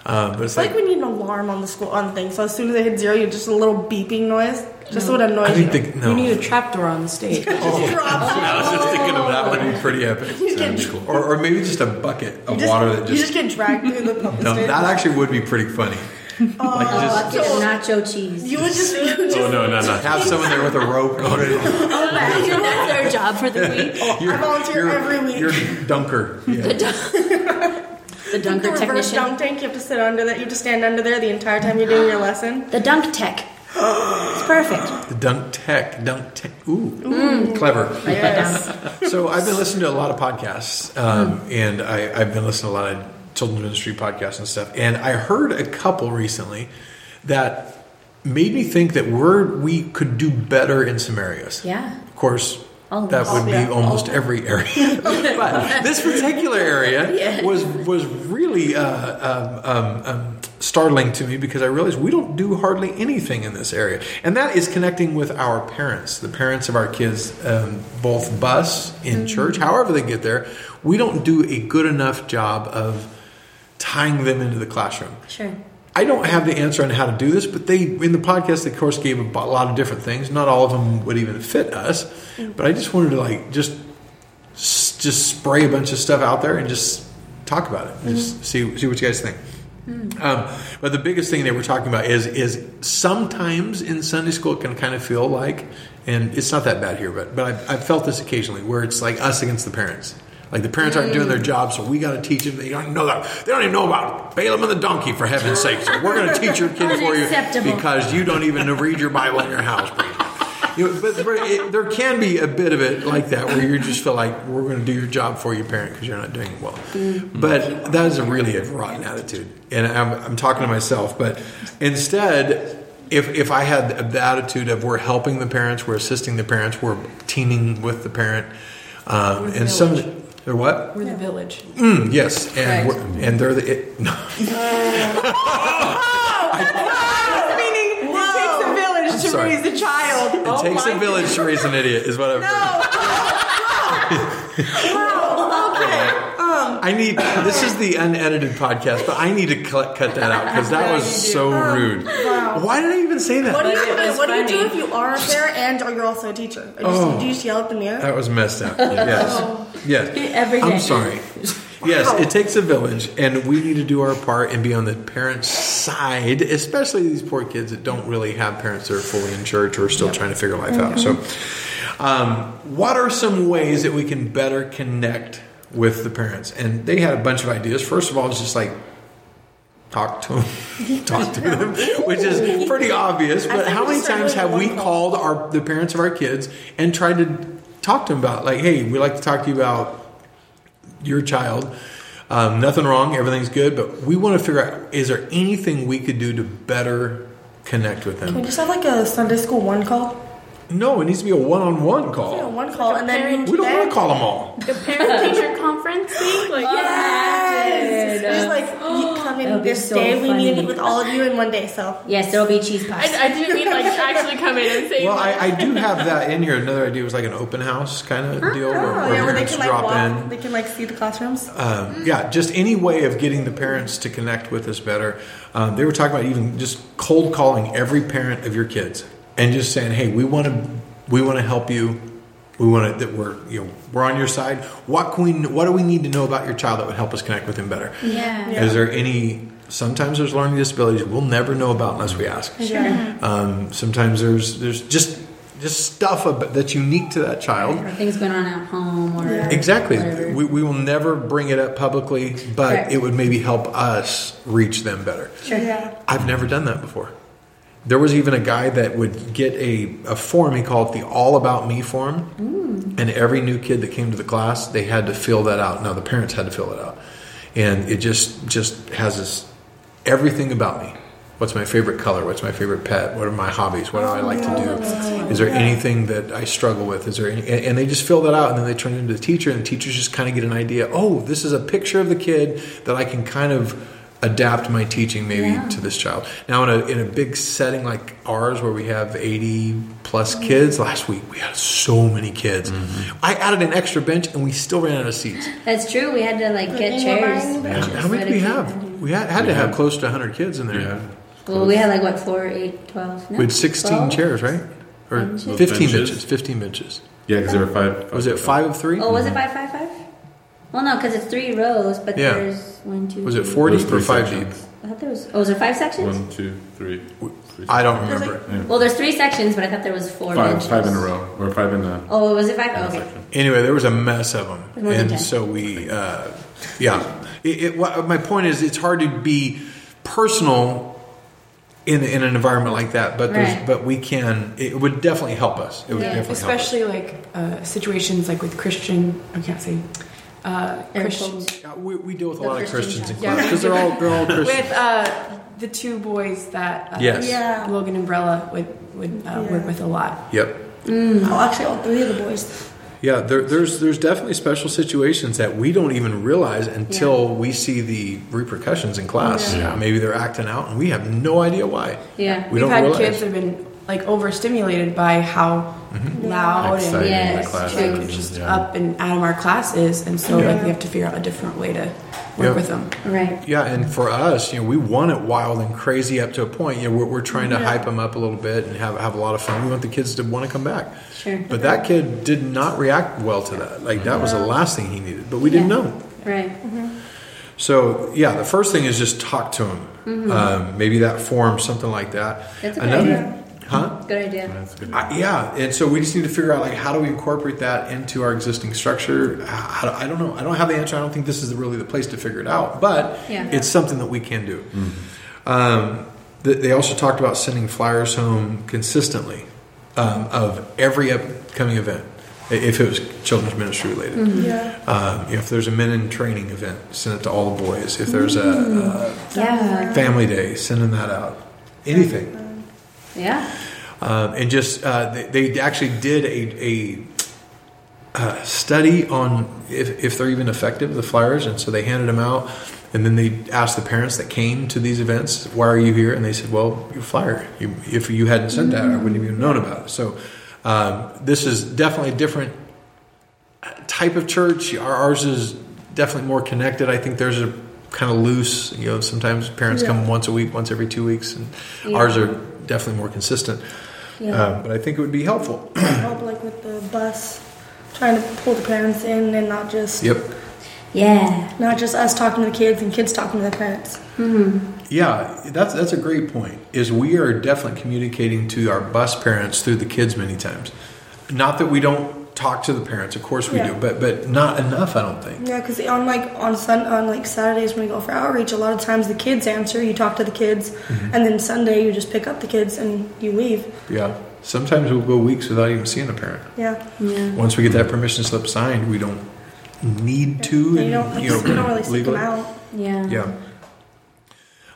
Uh, but it's It's like like, we need an alarm on the school on the thing. So as soon as they hit zero, you just a little beeping noise, just so it annoys I think you. the, no. You need a trapdoor on the stage. Drop I was just thinking of that would be pretty epic. That'd be cool. Or, or maybe just a bucket of just, water that just you just. just get dragged through the puppet no, that actually would be pretty funny. like just Bucket of nacho cheese. you would just, you would just Oh no, no, no! have someone there with a rope going. Imagine that's their job for the week. You're, I volunteer you're, every week. You're dunker. Yeah. The the dunker reverse technician. dunk tank. You have to sit under that. You have to stand under there the entire time you're doing your lesson. The dunk tech. It's perfect. The dunk tech, dunk tech. Ooh, clever. Write that down. So I've been listening to a lot of podcasts, um, and I, I've been listening to a lot of children's ministry podcasts and stuff. And I heard a couple recently that made me think that we're we could do better in some areas. Yeah. Of course, All that would be Yeah. almost every area, but this particular area was was really uh, um, um, um, startling to me because I realized we don't do hardly anything in this area, and that is connecting with our parents, the parents of our kids, um, both bus in church, however they get there. We don't do a good enough job of tying them into the classroom. Sure. I don't have the answer on how to do this, but they in the podcast, they, of course, gave a lot of different things. Not all of them would even fit us, mm. but I just wanted to like just just spray a bunch of stuff out there and just talk about it. Just mm-hmm. see see what you guys think. Mm. Um, but the biggest thing they were talking about is is sometimes in Sunday school it can kind of feel like, and it's not that bad here, but but I've, I've felt this occasionally where it's like us against the parents. Like the parents aren't doing their job, so we got to teach them. They don't know that. They don't even know about Balaam and the donkey, for heaven's sake. So we're going to teach your kid for you because you don't even read your Bible in your house. You know, but, it, there can be a bit of it like that where you just feel like we're going to do your job for you, parent, because you're not doing it well. But that is a really a rotten attitude, and I'm, I'm talking to myself. But instead, if if I had the attitude of we're helping the parents, we're assisting the parents, we're teaming with the parent, um, and some they're what? We're the village. Mm, yes, and Correct. we're, and they're the it, no. Meaning, it takes a village to sorry. raise a child. It Oh takes a village to raise an idiot, is what I've I need this is the unedited podcast, but I need to cut, cut that out because that was so rude. Why did I even say that? What do you, it what do, you do if you are a parent and or you're also a teacher? Or just, Oh. Do you just yell at the mirror? That was messed up. Yes, yes. Every day. I'm sorry. Yes, it takes a village, and we need to do our part and be on the parents' side, especially these poor kids that don't really have parents that are fully in church or are still trying to figure life out. So, um, what are some ways that we can better connect with the parents? And they had a bunch of ideas. First of all, it's just like talk to them, talk to them, which is pretty obvious. But how many times have we called our the parents of our kids and tried to talk to them about like, hey, we'd like to talk to you about your child. Um, nothing wrong, everything's good, but we want to figure out is there anything we could do to better connect with them? Can we just have like a Sunday school one call? No, it needs to be a one-on-one Yeah, call. one call, and then We don't want to call them all. The parent teacher conference thing, like Yes. Just like you come in this so day, we need to meet with all of you in one day. So Yes, there will be cheese puffs. I, I didn't mean like actually come in and say. Well, I, I do have that in here. Another idea was like an open house kind of deal where, oh, where yeah, where they parents can like drop walk, in. they can like see the classrooms. Um, yeah, just any way of getting the parents to connect with us better. Um, they were talking about even just cold calling every parent of your kids and just saying, "Hey, we want to, we want to help you. We want to that we're you know we're on your side. What can we? What do we need to know about your child that would help us connect with him better? yeah. Yeah. Is there any? Sometimes there's learning disabilities we'll never know about unless we ask. Sure. Um, sometimes there's there's just just stuff ab- that's unique to that child. Or things going on at home or Yeah. Exactly. whatever. We, we will never bring it up publicly, but Right. it would maybe help us reach them better. Sure. Yeah. I've never done that before. There was even a guy that would get a, a form, he called it the All About Me form. Mm. And every new kid that came to the class, they had to fill that out. Now, the parents had to fill it out. And it just just has this everything about me. What's my favorite color? What's my favorite pet? What are my hobbies? What do I oh, like to do? Is there anything that I struggle with? Is there any, and and they just fill that out and then they turn it into the teacher and the teachers just kind of get an idea. Oh, this is a picture of the kid that I can kind of adapt my teaching maybe Yeah. to this child. Now in a in a big setting like ours where we have 80 plus mm-hmm. kids, last week we had so many kids. Mm-hmm. I added an extra bench and we still ran out of seats. That's true. We had to like get Put chairs. in the How many did we have? We had, had to have close to 100 kids in there. Yeah. Well, we had like what four, eight, twelve. No, We had 16 12? chairs, right? Or Benches? 15 Benches? benches. 15 benches. Yeah, because there were five. Was it five of three? Oh, was it mm-hmm. five, five, five? Well, no, because it's three rows, but Yeah. there's one, two. Was it three- four Those deep or three five sections. deep? I thought there was. Oh, was there five sections? One, two, three. three I don't There's remember. Yeah. Well, there's three sections, but I thought there was four Five, benches. five in a row, or five in a Oh, was it five? Oh, okay. section. Anyway, there was a mess of them, More than and 10. so we, uh, yeah. It, it, what, my point is, it's hard to be personal in in an environment like that, but there's, Right. but we can. It would definitely help us. It would Yeah. definitely especially like uh, situations like with Christian. I can't say uh, Air Christian. quotes. help us. Yeah, we, we deal with a The lot of Christian Christians in class because they're all they're all Christians. with uh, the two boys that uh, Yes. Yeah. Logan Umbrella would would uh, Yeah. work with a lot. Yep. Oh, actually, all three of the boys. Yeah, there, there's there's definitely special situations that we don't even realize until we see the repercussions in class. Yeah. Maybe they're acting out, and we have no idea why. Yeah. We We've don't had realize. kids that have been like overstimulated by how loud and Yes, like, class true. like, just yeah. up and out of our classes, and so Yeah. like we have to figure out a different way to work Yeah. with them. Right. Yeah, and for us, you know, we want it wild and crazy up to a point. You know, we're, we're trying to hype them up a little bit and have have a lot of fun. We want the kids to want to come back. Sure. But that kid did not react well to that. Like that was the last thing he needed, but we didn't know. Right. So yeah, the first thing is just talk to him. Um, maybe that form, something like that. Mm-hmm. That's a good Another, idea. Huh? Good idea. That's good. I, yeah, and so we just need to figure out like how do we incorporate that into our existing structure. How, I don't know. I don't have the answer. I don't think this is really the place to figure it out, but Yeah. it's something that we can do. Um, th- they also talked about sending flyers home consistently um, of every upcoming event, if it was children's ministry related. Yeah. Um, if there's a men in training event, send it to all the boys. If there's a, Yeah. family day, sending that out. Anything. Yeah. Um, and just uh, they, they actually did a, a uh, study on if, if they're even effective, the flyers, and so they handed them out. And then they asked the parents that came to these events, "Why are you here?" And they said, "Well, you're flyer. You, if you hadn't sent that, I wouldn't have even known about it." So um, this is definitely a different type of church. Ours is definitely more connected. I think there's a kind of loose. You know, sometimes parents come once a week, once every two weeks, and Yeah. ours are definitely more consistent. Yeah. Um, but I think it would be helpful. Help like with the bus, trying to pull the parents in and not just yep. Yeah. not just us talking to the kids and kids talking to the parents. Yeah, that's that's a great point. Is we are definitely communicating to our bus parents through the kids many times. Not that we don't talk to the parents, of course we Yeah. do, but but not enough. I don't think. Yeah, because on like on sun on like Saturdays when we go for outreach, a lot of times the kids answer. You talk to the kids, and then Sunday you just pick up the kids and you leave. Yeah. Sometimes we'll go weeks without even seeing a parent. Yeah, Yeah. Once we get that permission slip signed, we don't need to. And you don't you know, you don't really seek them out. Yeah. Yeah.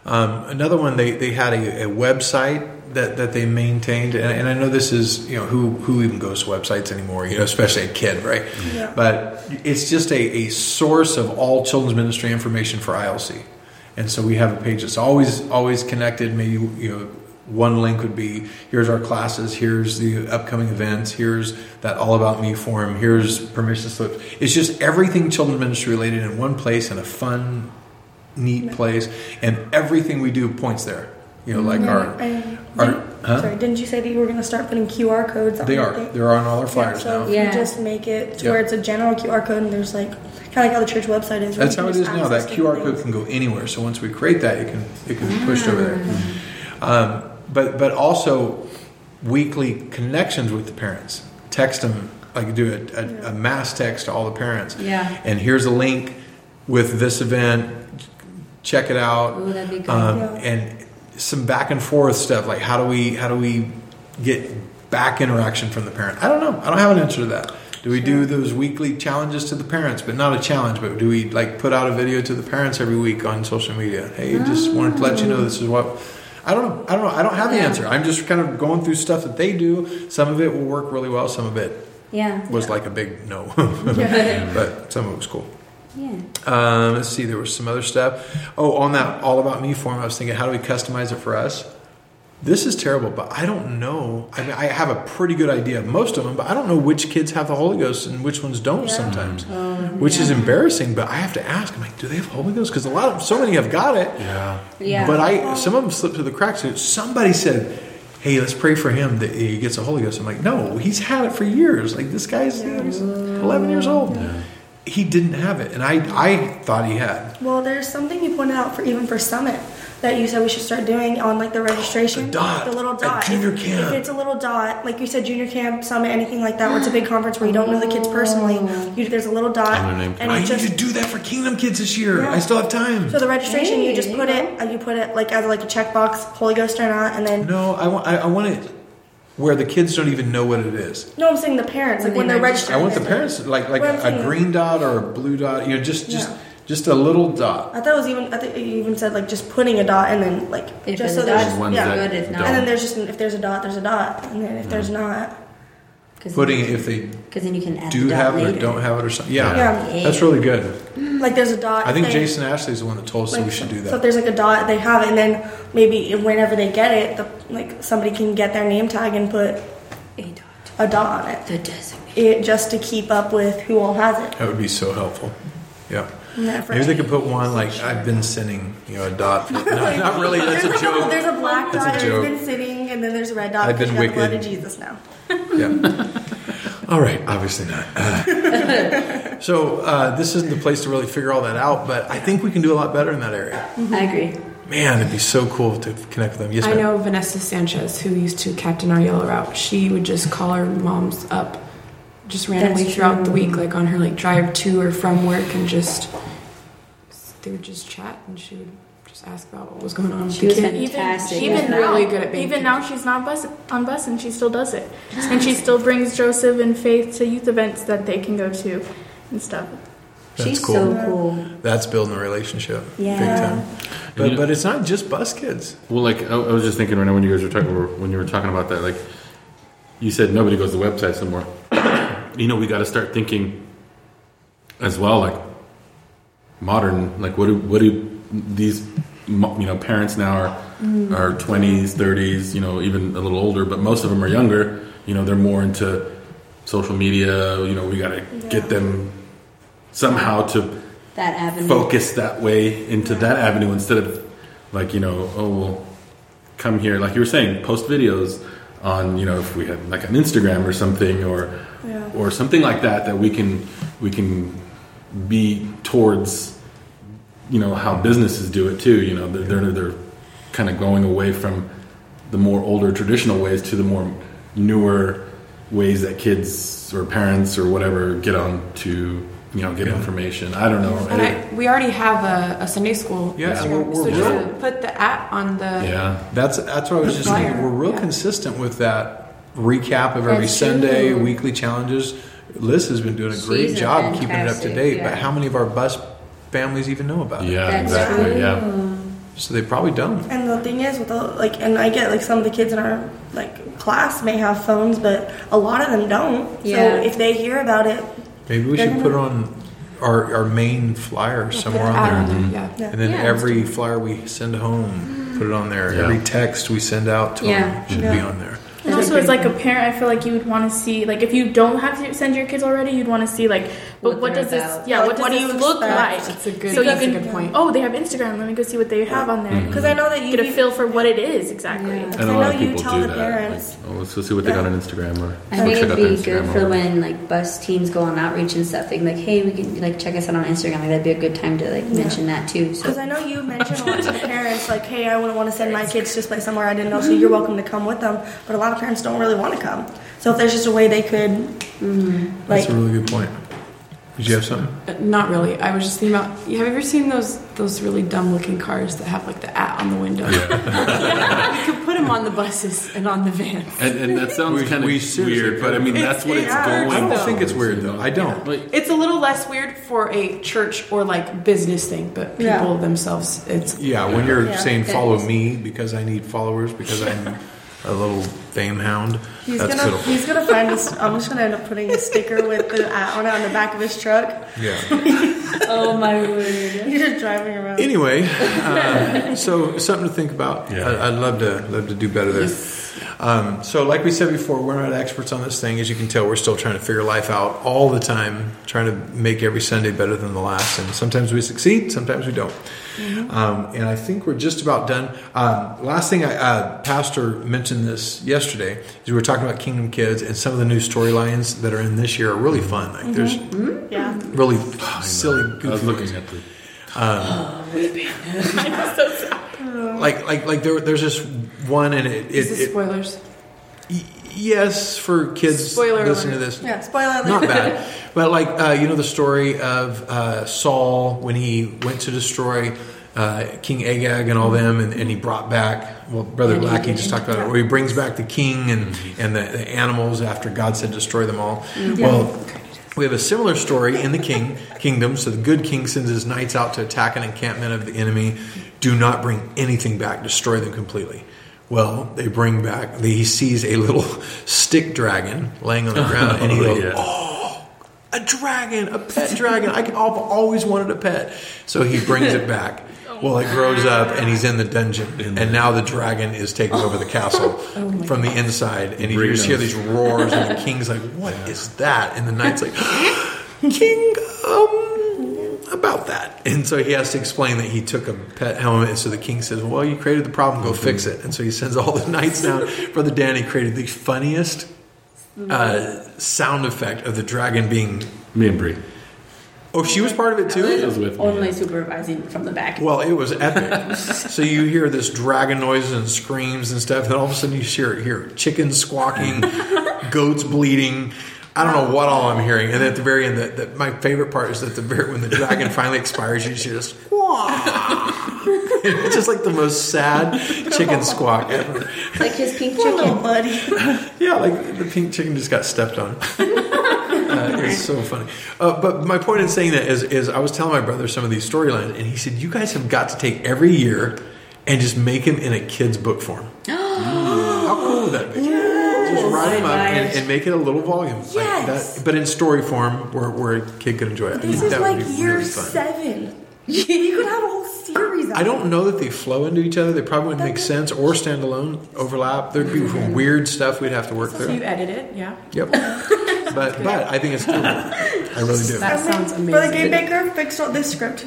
Um, another one, they, they had a, a website that, that they maintained, and, and I know this is you know who who even goes to websites anymore, you know, especially a kid, right? Yeah. But it's just a, a source of all children's ministry information for ILC, and so we have a page that's always always connected. Maybe you know one link would be here's our classes, here's the upcoming events, here's that all about me forum, here's permission slips. It's just everything children's ministry related in one place in a fun, neat place, and everything we do points there. You know, like Yeah, our and our- didn't- huh? Sorry, didn't you say that you were going to start putting QR codes on they are everything? they're on all our Yeah, flyers so now. Yeah. you just make it to Yeah. where it's a general QR code and there's like kind of like how the church website is. That's how it is now. That QR different code can go anywhere. So once we create that, it can it can be pushed over there. Mm-hmm. Um, but but also weekly connections with the parents. Text them like do a, a, a mass text to all the parents. Yeah. And here's a link with this event. Check it out. Ooh, that'd be good. Um, Yeah. And some back and forth stuff like how do we how do we get back interaction from the parent? I don't know. I don't have an answer to that. Do we do those weekly challenges to the parents, but not a challenge, but do we like put out a video to the parents every week on social media? Hey, just wanted to let you know this is what I don't know. I don't know. I don't have the Yeah. answer. I'm just kind of going through stuff that they do. Some of it will work really well. Some of it Yeah. was like a big no, but some of it was cool. Yeah. Um, let's see, there was some other stuff. Oh, on that All About Me form, I was thinking, how do we customize it for us? This is terrible, but I don't know. I mean, I have a pretty good idea of most of them, but I don't know which kids have the Holy Ghost and which ones don't Yeah. sometimes, which is embarrassing. But I have to ask. I'm like, do they have Holy Ghost? Because a lot of so many have got it. Yeah. Yeah. But I some of them slipped through the cracks. Somebody said, "Hey, let's pray for him that he gets a Holy Ghost." I'm like, "No, he's had it for years. Like this guy's you know, he's 11 years old. He didn't have it, and I I thought he had Well, there's something you pointed out for even for Summit that you said we should start doing on like the registration. The dot The little dot. junior if, camp. If it's a little dot, like you said, junior camp, Summit, anything like that, where it's a big conference where you don't know the kids personally, you, there's a little dot. And their name. and I it need just, to do that for Kingdom Kids this year. Yeah. I still have time. so the registration, Hey, you just put it, uh, you put it like as like a checkbox, Holy Ghost or not, and then. no, I want I, I want it where the kids don't even know what it is. No, I'm saying the parents, like When when they they're register. registering. I want the parents like like Well, a, a green dot or a blue dot. You know, just just Yeah. just a little dot. I thought it was even. I think you even said like just putting a dot and then like If just so a there's dot, yeah. Good, if not- And then there's just if there's a dot, there's a dot, and then if there's mm-hmm. not, Putting it if they Because then you can add do the dot have it or don't have it or something. Yeah, Yeah. that's really good. Mm, like there's a dot. I think they- Jason Ashley is the one that told us that like, we should do that. So if there's like a dot, they have it, and then maybe whenever they get it, the, like somebody can get their name tag and put A dot. a dot on it, The designate. it just to keep up with who all has it. That would be so helpful. Yeah. Yeah, for- Maybe they could put one like I've been sinning, you know, a dot. No, not really. That's a There's joke. There's a black That's a dot joke. that's been sitting, and then there's a red dot. I've because been you got the blood of Jesus now. Yeah. All right. Obviously not. Uh, so uh, this isn't the place to really figure all that out, but I think we can do a lot better in that area. I agree. Man, it'd be so cool to connect with them. Yes, I ma'am. know Vanessa Sanchez, who used to captain our yellow route. She would just call her moms up, just randomly That's throughout true. the week, like on her like drive to or from work, and just they would just chat, and she would just ask about what was going on. with She the was kid. fantastic. She Even, was really now, good at being even now she's not bus on bus and she still does it, and she still brings Joseph and Faith to youth events that they can go to and stuff. That's She's cool. so cool. That's building a relationship. Yeah. Big time. But but it's not just bus kids. Well, like I, I was just thinking right now when you guys were talking when you were talking about that, like you said, nobody goes to websites anymore. you know, we got to start thinking as well, like modern. Like, what do what do these you know parents now are mm. are twenties, thirties, you know, even a little older, but most of them are younger. You know, they're more into social media. You know, we got to get them somehow to That avenue. focus that way into that avenue instead of like you know oh well come here like you were saying post videos on you know if we had like an instagram or something or Yeah. or something like that that we can we can be towards you know how businesses do it too you know they're they're, they're kind of going away from the more older traditional ways to the more newer ways that kids or parents or whatever get on to you know get Yeah. information i don't know And I, we already have a, a Sunday school. Yeah, Instagram, we're- we're so real- just put the app on the. yeah That's that's what I was just saying. We're real yeah. consistent with that recap of every Sunday, weekly challenges. Liz has been doing a great She's a job keeping it up to date. yeah. But how many of our bus families even know about it? yeah That's exactly true. yeah so they probably don't. And the thing is, with the, like, and I get like some of the kids in our like class may have phones, but a lot of them don't. Yeah. So if they hear about it, Maybe we should put it on our, our main flyer somewhere on there. on there, Yeah. yeah. And then Yeah, every flyer we send home, put it on there. Yeah. Every text we send out to Yeah. them should be on there. And also, as like a parent, I feel like you would want to see, like, if you don't have to send your kids already, you'd want to see, like, but What what, they're does this, yeah, Like, what does what do this you look expect? like? That's a good- so you that's a good point. oh, they have Instagram. Let me go see what they have on there. Mm-hmm. because I know that you Get a feel for what it is exactly. Yeah. And I a know lot of you people tell do the that. parents. Like, oh, let's go see what they got on Instagram or I or think check it'd out be good for when like bus teams go on outreach and stuff. They can like, hey, we can like check us out on Instagram. Like that'd be a good time to like mention that too. Because I know you mentioned a lot to the parents, like, hey, I wouldn't want to send my kids to this place somewhere I didn't know, so you're welcome to come with them. But a lot of parents don't really want to come. So if there's just a way they could, mm-hmm. like, That's a really good point. Did you have something? Uh, Not really. I was just thinking about. Have you ever seen those those really dumb looking cars that have like the at on the window? you could put them on the buses and on the vans. And, and that sounds We- kind of we seriously weird, but I mean that's what it's yeah. going. I don't towards, think it's weird though. I don't. Like, It's a little less weird for a church or like business thing, but people Yeah. themselves, it's Yeah, when you're Yeah. saying follow me because I need followers because I'm a little fame hound, he's that's gonna pitiful. he's gonna find this. I'm just gonna end up putting a sticker with the at on it on the back of his truck. Yeah. oh my word. He's just driving around. Anyway, uh, so something to think about. Yeah. I, I'd love to love to do better there. Um, so, like we said before, we're not experts on this thing. As you can tell, we're still trying to figure life out all the time, trying to make every Sunday better than the last. And sometimes we succeed, sometimes we don't. Um, and I think we're just about done. Um, last thing, I, uh, Pastor mentioned this yesterday. Is we were talking about Kingdom Kids, and some of the new storylines that are in this year are really fun. Like there's yeah. really silly, Goofy I was looking at the I'm so sad. like like like there, there's this one and it, is it, this it spoilers? y- yes for kids Spoiler listening alert. to this Yeah. Spoiler alert. not bad but like uh, you know the story of uh, Saul when he went to destroy uh, King Agag and all them and, and he brought back well brother Yeah, he Lackey just talked about it where he brings back the king and and the, the animals after God said destroy them all well we have a similar story in the king kingdom. So the good king sends his knights out to attack an encampment of the enemy. Do not bring anything back. Destroy them completely. Well, they bring back. He sees a little stick dragon laying on the ground, and he oh, goes, yeah. "Oh, a dragon, a pet dragon! I can, I've always wanted a pet." So he brings it back. Well, it grows up, and he's in the dungeon, and now the dragon is taking over the castle from the inside, and you just hear these roars, and the king's like, "What is that?" And the knight's like, "King, um, about that." And so he has to explain that he took a pet helmet, and so the king says, "Well, you created the problem, go fix it." And so he sends all the knights down. Brother Danny created the funniest uh, sound effect of the dragon being. me and Bre. Oh, she was part of it too. It was with me. Only supervising from the back. Well, it was epic. so you hear this dragon noises and screams and stuff, then all of a sudden you hear, hear chickens squawking, goats bleeding. I don't know what all I'm hearing. And at the very end, the, the, my favorite part is that the very when the dragon finally expires, you just hear this. "Squawk." it's just like the most sad chicken squawk ever. Like his pink little chicken. buddy. Yeah, like the pink chicken just got stepped on. It's so funny. Uh, but my point in saying that is, is I was telling my brother some of these storylines, and he said, "You guys have got to take every year and just make them in a kid's book form." How cool would that be? Just write them up and, and make it a little volume, like Yes. that, but in story form, where, where a kid could enjoy it. I This think is that would like be year really fun. seven. you could have a whole series. Of I don't know that they flow into each other. They probably wouldn't make sense or stand alone, overlap. There'd be weird stuff we'd have to work So through. you edit it, yeah. Yep. But but I think it's cool. I really do. That sounds Brother amazing. Gabe Baker fixed all this script.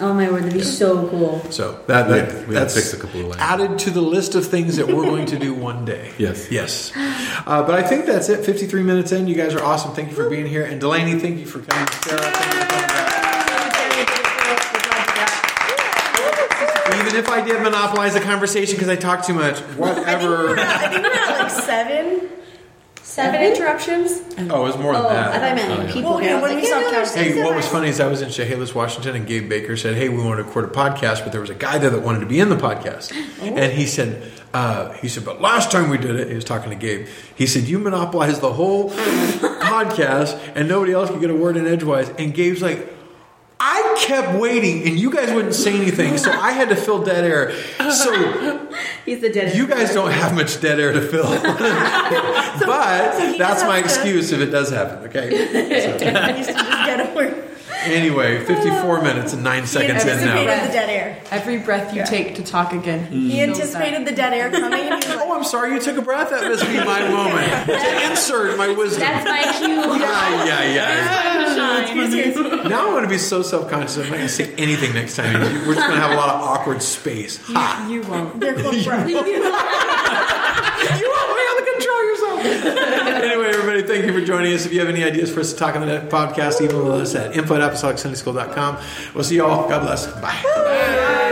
Oh my word, that'd be so cool. So that, that had- we that's fix a couple of lines. added to the list of things that we're going to do one day. Yes. Yes. Uh, but I think that's it. 53 minutes in. You guys are awesome. Thank you for being here. And Delaney, thank you for coming. Sarah, thank you for. Even if I did monopolize the conversation because I talk too much, whatever. I think we're at like seven. Seven interruptions. Oh, it was more than Oh, that. I thought I meant like people. Well, yeah, I was when like, we yeah, saw no, Couch- there's Hey, what was funny is I was in Chehalis, Washington, and Gabe Baker said, "Hey, we want to record a podcast, but there was a guy there that wanted to be in the podcast." And he said, uh, "He said, but last time we did it, he was talking to Gabe. He said you monopolized the whole podcast, and nobody else could get a word in edgewise." And Gabe's like, "I kept waiting, and you guys wouldn't say anything, so I had to fill dead air. So He's the dead. you guys don't have much dead air to fill, but he that's my has to- excuse if it does happen. Okay. He used to just get over. Anyway, uh, 54 minutes and nine He seconds in now. anticipated the dead air. Every breath you take to talk again. He anticipated the dead air coming, and he was Oh, I'm sorry you took a breath. That must be my moment to insert my wisdom. That's my cue. Yeah, yeah, yeah. Now I'm going to be so self-conscious. I'm not going to say anything next time. We're just going to have a lot of awkward space. Ha! You won't. They're called breath. You won't be able to control yourself. anyway, everybody, thank you for joining us. If you have any ideas for us to talk on the podcast, email us at info at. We'll see you all. God bless. Bye.